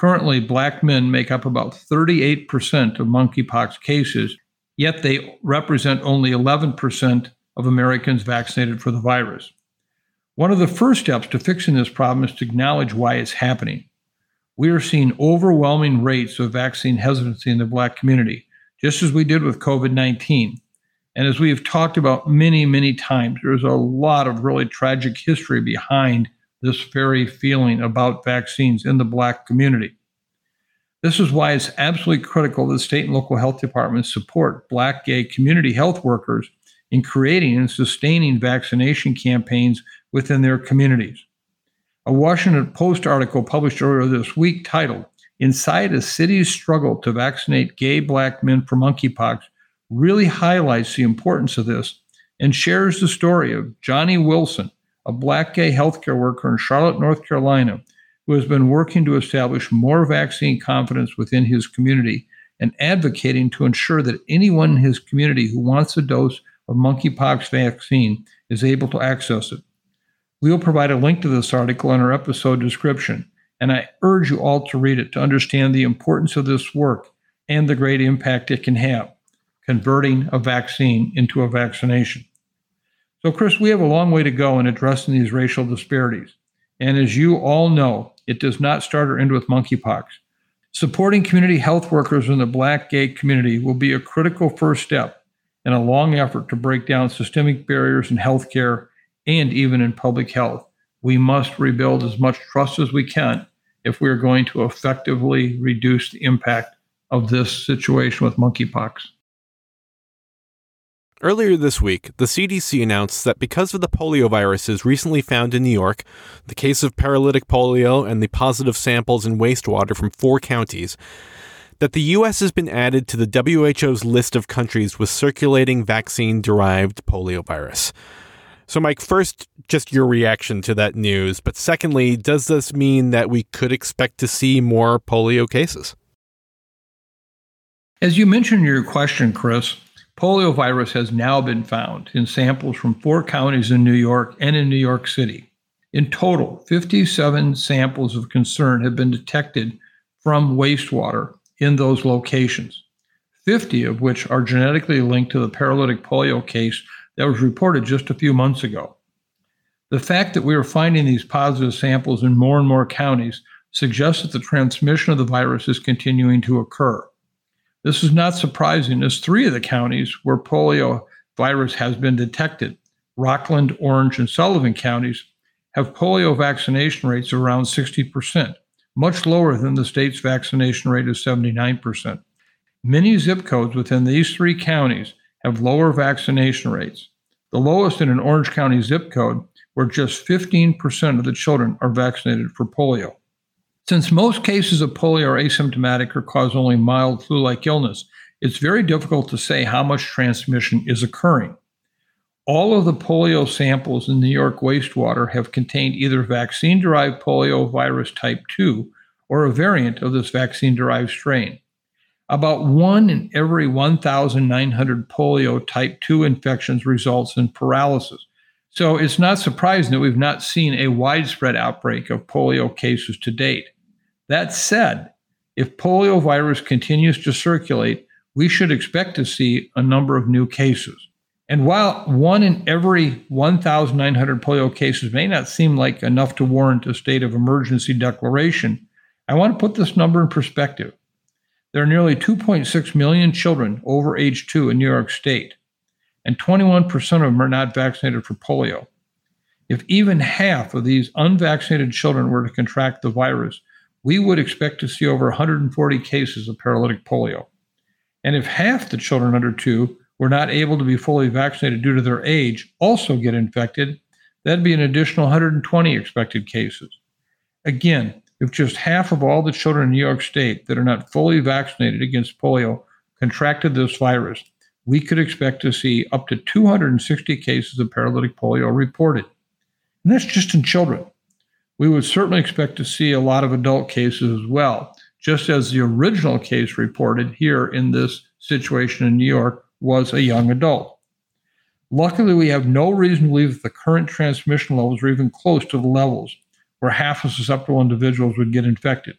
Currently, black men make up about 38% of monkeypox cases, yet they represent only 11% of Americans vaccinated for the virus. One of the first steps to fixing this problem is to acknowledge why it's happening. We are seeing overwhelming rates of vaccine hesitancy in the Black community, just as we did with COVID 19. And as we have talked about many, many times, there's a lot of really tragic history behind this very feeling about vaccines in the Black community. This is why it's absolutely critical that state and local health departments support Black, gay community health workers in creating and sustaining vaccination campaigns within their communities. A Washington Post article published earlier this week titled, Inside a City's Struggle to Vaccinate Gay Black Men for Monkeypox really highlights the importance of this and shares the story of Johnny Wilson, a black gay healthcare worker in Charlotte, North Carolina, who has been working to establish more vaccine confidence within his community and advocating to ensure that anyone in his community who wants a dose of monkeypox vaccine is able to access it. We will provide a link to this article in our episode description, and I urge you all to read it to understand the importance of this work and the great impact it can have, converting a vaccine into a vaccination. So, Chris, we have a long way to go in addressing these racial disparities. And as you all know, it does not start or end with monkeypox. Supporting community health workers in the Black gay community will be a critical first step in a long effort to break down systemic barriers in healthcare and even in public health. We must rebuild as much trust as we can if we are going to effectively reduce the impact of this situation with monkeypox. Earlier this week, the CDC announced that because of the polio viruses recently found in New York, the case of paralytic polio, and the positive samples in wastewater from four counties, that the U.S. has been added to the WHO's list of countries with circulating vaccine derived poliovirus. So, Mike, first, just your reaction to that news. But secondly, does this mean that we could expect to see more polio cases? As you mentioned in your question, Chris, poliovirus has now been found in samples from four counties in New York and in New York City. In total, 57 samples of concern have been detected from wastewater in those locations, 50 of which are genetically linked to the paralytic polio case that was reported just a few months ago. The fact that we are finding these positive samples in more and more counties suggests that the transmission of the virus is continuing to occur. This is not surprising, as three of the counties where polio virus has been detected, Rockland, Orange, and Sullivan counties, have polio vaccination rates of around 60%, much lower than the state's vaccination rate of 79%. Many zip codes within these three counties have lower vaccination rates, the lowest in an Orange County zip code, where just 15% of the children are vaccinated for polio. Since most cases of polio are asymptomatic or cause only mild flu like illness, it's very difficult to say how much transmission is occurring. All of the polio samples in New York wastewater have contained either vaccine derived polio virus type 2 or a variant of this vaccine derived strain. About one in every 1,900 polio type 2 infections results in paralysis. So it's not surprising that we've not seen a widespread outbreak of polio cases to date. That said, if polio virus continues to circulate, we should expect to see a number of new cases. And while one in every 1,900 polio cases may not seem like enough to warrant a state of emergency declaration, I want to put this number in perspective. There are nearly 2.6 million children over age two in New York State, and 21% of them are not vaccinated for polio. If even half of these unvaccinated children were to contract the virus, we would expect to see over 140 cases of paralytic polio. And if half the children under two were not able to be fully vaccinated due to their age also get infected, that'd be an additional 120 expected cases. Again, if just half of all the children in New York State that are not fully vaccinated against polio contracted this virus, we could expect to see up to 260 cases of paralytic polio reported. And that's just in children. We would certainly expect to see a lot of adult cases as well, just as the original case reported here in this situation in New York was a young adult. Luckily, we have no reason to believe that the current transmission levels are even close to the levels where half of susceptible individuals would get infected.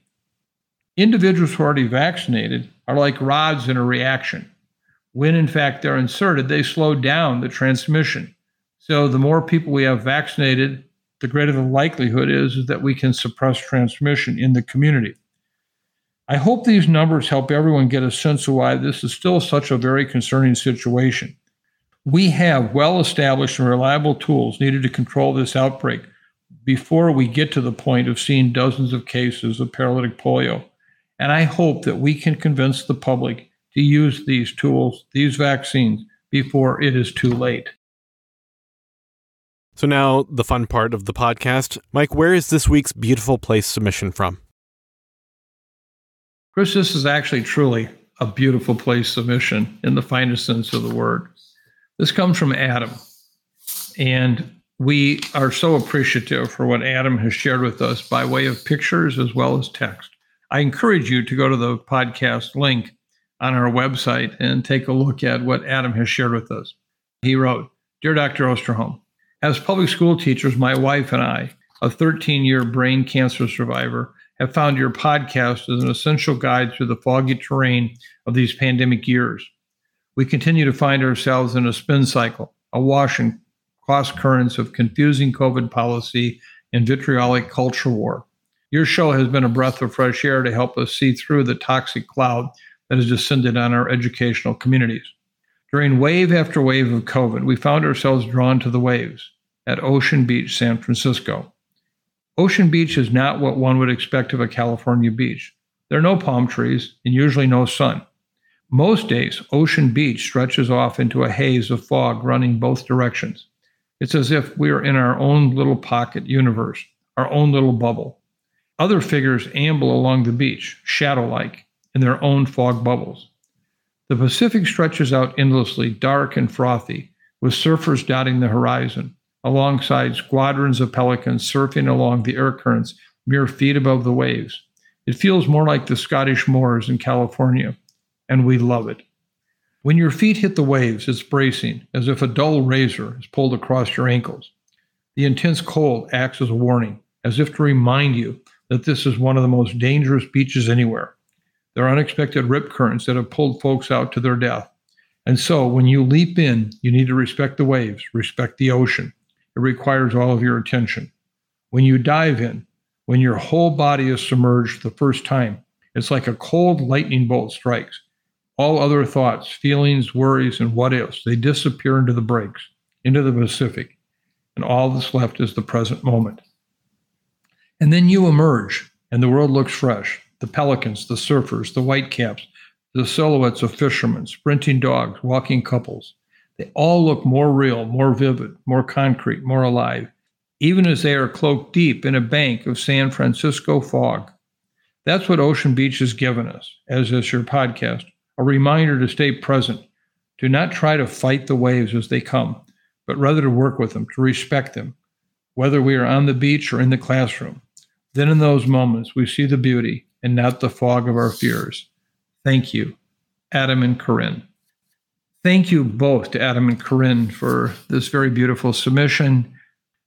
Individuals who are already vaccinated are like rods in a reaction. When in fact they're inserted, they slow down the transmission. So the more people we have vaccinated, the greater the likelihood is that we can suppress transmission in the community. I hope these numbers help everyone get a sense of why this is still such a very concerning situation. We have well established and reliable tools needed to control this outbreak before we get to the point of seeing dozens of cases of paralytic polio. And I hope that we can convince the public to use these tools, these vaccines, before it is too late. So, now the fun part of the podcast. Mike, where is this week's beautiful place submission from? Chris, this is actually truly a beautiful place submission in the finest sense of the word. This comes from Adam. And we are so appreciative for what Adam has shared with us by way of pictures as well as text. I encourage you to go to the podcast link on our website and take a look at what Adam has shared with us. He wrote Dear Dr. Osterholm, as public school teachers, my wife and I, a 13 year brain cancer survivor, have found your podcast as an essential guide through the foggy terrain of these pandemic years. We continue to find ourselves in a spin cycle, awash in cross currents of confusing COVID policy and vitriolic culture war. Your show has been a breath of fresh air to help us see through the toxic cloud that has descended on our educational communities. During wave after wave of COVID, we found ourselves drawn to the waves at Ocean Beach, San Francisco. Ocean Beach is not what one would expect of a California beach. There are no palm trees and usually no sun. Most days, Ocean Beach stretches off into a haze of fog running both directions. It's as if we are in our own little pocket universe, our own little bubble. Other figures amble along the beach, shadow like, in their own fog bubbles. The Pacific stretches out endlessly, dark and frothy, with surfers dotting the horizon alongside squadrons of pelicans surfing along the air currents mere feet above the waves. It feels more like the Scottish moors in California, and we love it. When your feet hit the waves, it's bracing, as if a dull razor is pulled across your ankles. The intense cold acts as a warning, as if to remind you that this is one of the most dangerous beaches anywhere. There are unexpected rip currents that have pulled folks out to their death. And so, when you leap in, you need to respect the waves, respect the ocean. It requires all of your attention. When you dive in, when your whole body is submerged the first time, it's like a cold lightning bolt strikes. All other thoughts, feelings, worries, and what ifs, they disappear into the breaks, into the Pacific, and all that's left is the present moment. And then you emerge, and the world looks fresh. The pelicans, the surfers, the whitecaps, the silhouettes of fishermen, sprinting dogs, walking couples, they all look more real, more vivid, more concrete, more alive, even as they are cloaked deep in a bank of San Francisco fog. That's what Ocean Beach has given us, as is your podcast a reminder to stay present. to not try to fight the waves as they come, but rather to work with them, to respect them, whether we are on the beach or in the classroom. Then, in those moments, we see the beauty and not the fog of our fears. Thank you, Adam and Corinne. Thank you both to Adam and Corinne for this very beautiful submission.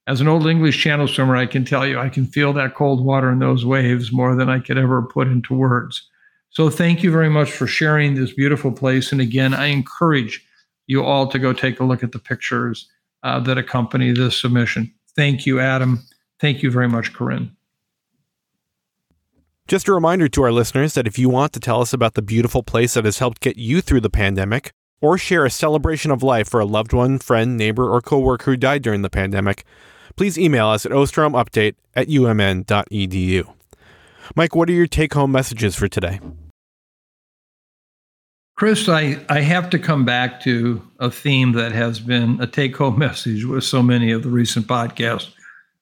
As an old English channel swimmer, I can tell you I can feel that cold water in those waves more than I could ever put into words. So thank you very much for sharing this beautiful place. And again, I encourage you all to go take a look at the pictures uh, that accompany this submission. Thank you, Adam. Thank you very much, Corinne. Just a reminder to our listeners that if you want to tell us about the beautiful place that has helped get you through the pandemic, or share a celebration of life for a loved one, friend, neighbor, or coworker who died during the pandemic, please email us at osterholmupdate at umn.edu. Mike, what are your take home messages for today? Chris, I, I have to come back to a theme that has been a take home message with so many of the recent podcasts,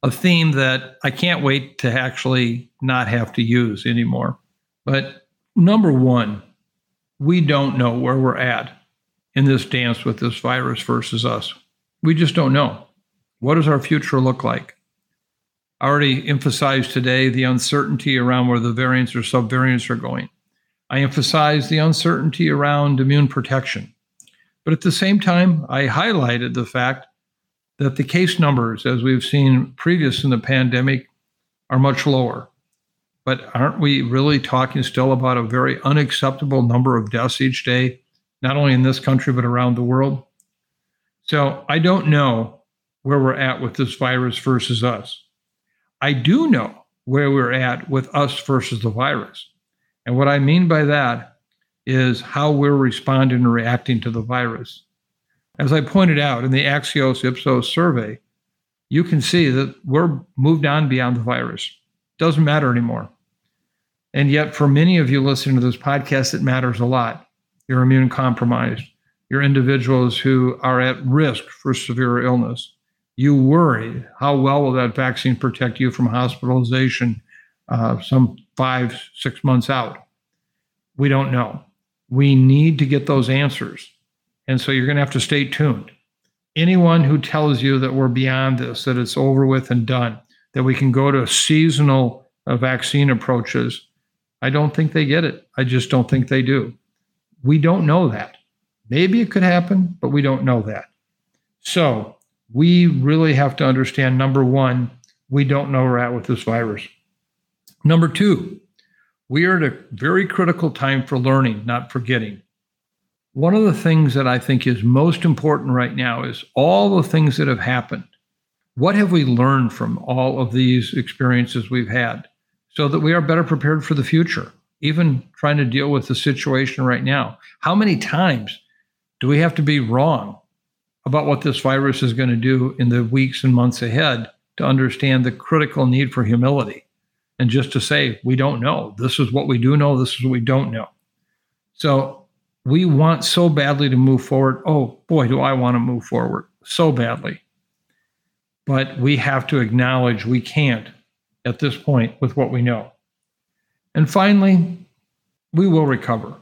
a theme that I can't wait to actually not have to use anymore. But number one, we don't know where we're at in this dance with this virus versus us. We just don't know. What does our future look like? I already emphasized today the uncertainty around where the variants or subvariants are going. I emphasized the uncertainty around immune protection. But at the same time, I highlighted the fact that the case numbers, as we've seen previous in the pandemic, are much lower. But aren't we really talking still about a very unacceptable number of deaths each day, not only in this country, but around the world? So I don't know where we're at with this virus versus us. I do know where we're at with us versus the virus. And what I mean by that is how we're responding and reacting to the virus. As I pointed out in the Axios Ipsos survey, you can see that we're moved on beyond the virus. Doesn't matter anymore. And yet, for many of you listening to this podcast, it matters a lot. You're immune compromised. You're individuals who are at risk for severe illness. You worry how well will that vaccine protect you from hospitalization uh, some five, six months out? We don't know. We need to get those answers. And so you're going to have to stay tuned. Anyone who tells you that we're beyond this, that it's over with and done, that we can go to seasonal uh, vaccine approaches, I don't think they get it. I just don't think they do. We don't know that. Maybe it could happen, but we don't know that. So we really have to understand number one, we don't know where we're at with this virus. Number two, we are at a very critical time for learning, not forgetting. One of the things that I think is most important right now is all the things that have happened. What have we learned from all of these experiences we've had so that we are better prepared for the future, even trying to deal with the situation right now? How many times do we have to be wrong about what this virus is going to do in the weeks and months ahead to understand the critical need for humility? and just to say, we don't know. This is what we do know. This is what we don't know. So we want so badly to move forward. Oh, boy, do I want to move forward so badly. But we have to acknowledge we can't at this point with what we know. And finally, we will recover.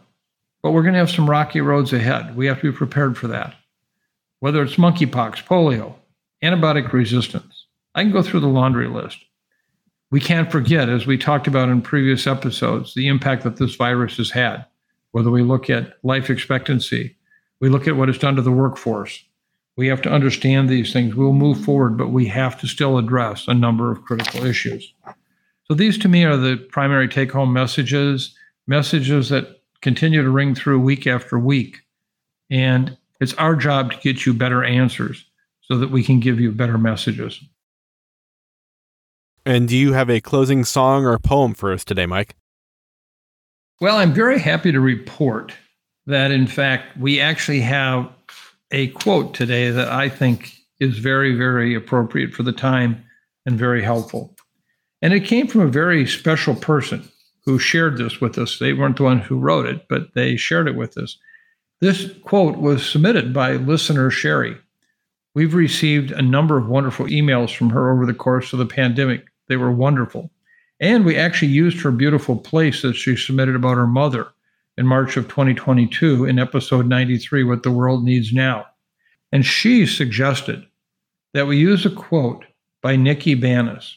But we're going to have some rocky roads ahead. We have to be prepared for that. Whether it's monkeypox, polio, antibiotic resistance, I can go through the laundry list we can't forget, as we talked about in previous episodes, the impact that this virus has had. Whether we look at life expectancy, we look at what it's done to the workforce. We have to understand these things. We'll move forward, but we have to still address a number of critical issues. So, these to me are the primary take home messages, messages that continue to ring through week after week. And it's our job to get you better answers so that we can give you better messages. And do you have a closing song or poem for us today, Mike? Well, I'm very happy to report that, in fact, we actually have a quote today that I think is very, very appropriate for the time and very helpful. And it came from a very special person who shared this with us. They weren't the one who wrote it, but they shared it with us. This quote was submitted by listener Sherry. We've received a number of wonderful emails from her over the course of the pandemic they were wonderful. And we actually used her beautiful place that she submitted about her mother in March of 2022 in episode 93, What the World Needs Now. And she suggested that we use a quote by Nikki Banas.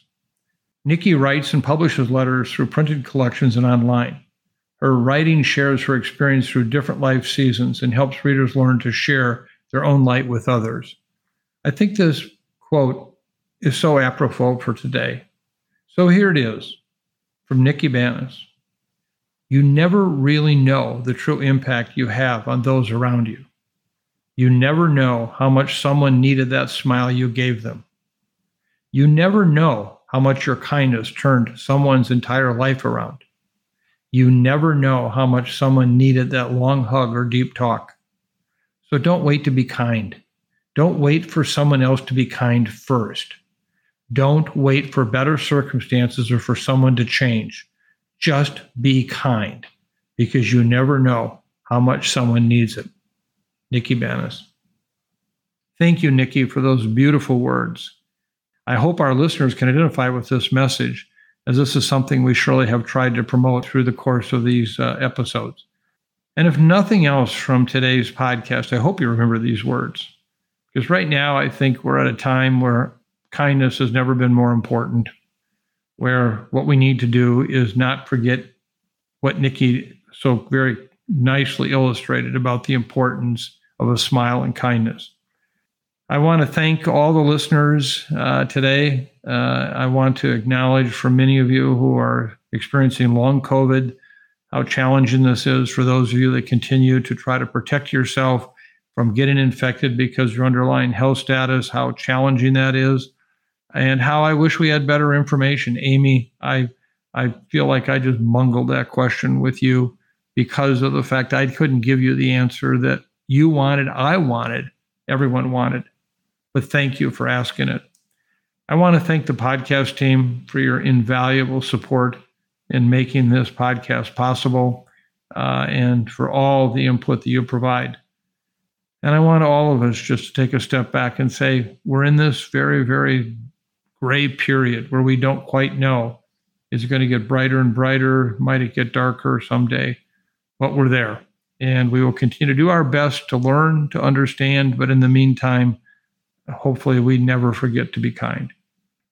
Nikki writes and publishes letters through printed collections and online. Her writing shares her experience through different life seasons and helps readers learn to share their own light with others. I think this quote is so apropos for today. So here it is from Nikki Banas. You never really know the true impact you have on those around you. You never know how much someone needed that smile you gave them. You never know how much your kindness turned someone's entire life around. You never know how much someone needed that long hug or deep talk. So don't wait to be kind. Don't wait for someone else to be kind first. Don't wait for better circumstances or for someone to change. Just be kind because you never know how much someone needs it. Nikki Banas. Thank you, Nikki, for those beautiful words. I hope our listeners can identify with this message, as this is something we surely have tried to promote through the course of these uh, episodes. And if nothing else from today's podcast, I hope you remember these words. Because right now, I think we're at a time where kindness has never been more important, where what we need to do is not forget what Nikki so very nicely illustrated about the importance of a smile and kindness. I want to thank all the listeners uh, today. Uh, I want to acknowledge for many of you who are experiencing long COVID how challenging this is for those of you that continue to try to protect yourself from getting infected because your underlying health status, how challenging that is, and how I wish we had better information. Amy, I I feel like I just mungled that question with you because of the fact I couldn't give you the answer that you wanted, I wanted, everyone wanted. But thank you for asking it. I want to thank the podcast team for your invaluable support in making this podcast possible uh, and for all the input that you provide. And I want all of us just to take a step back and say, we're in this very, very gray period where we don't quite know is it going to get brighter and brighter? Might it get darker someday? But we're there. And we will continue to do our best to learn, to understand. But in the meantime, hopefully, we never forget to be kind.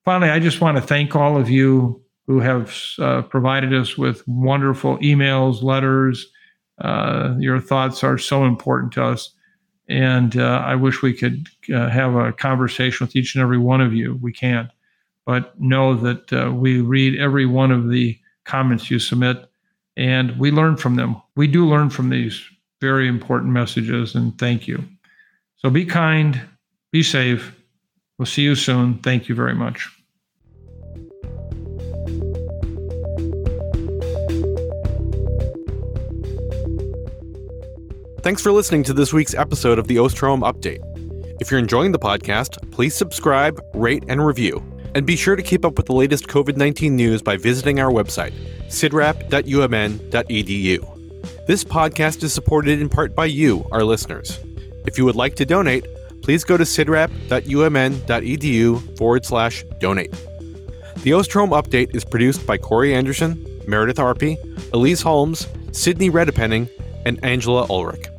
Finally, I just want to thank all of you who have uh, provided us with wonderful emails, letters. Uh, your thoughts are so important to us. And uh, I wish we could uh, have a conversation with each and every one of you. We can't. But know that uh, we read every one of the comments you submit and we learn from them. We do learn from these very important messages, and thank you. So be kind, be safe. We'll see you soon. Thank you very much. Thanks for listening to this week's episode of the Osterholm Update. If you're enjoying the podcast, please subscribe, rate, and review. And be sure to keep up with the latest COVID 19 news by visiting our website, cidrap.umn.edu. This podcast is supported in part by you, our listeners. If you would like to donate, please go to cidrap.umn.edu forward slash donate. The Osterholm Update is produced by Corey Anderson, Meredith Arpey, Elise Holmes, Sydney Redepenning, and Angela Ulrich.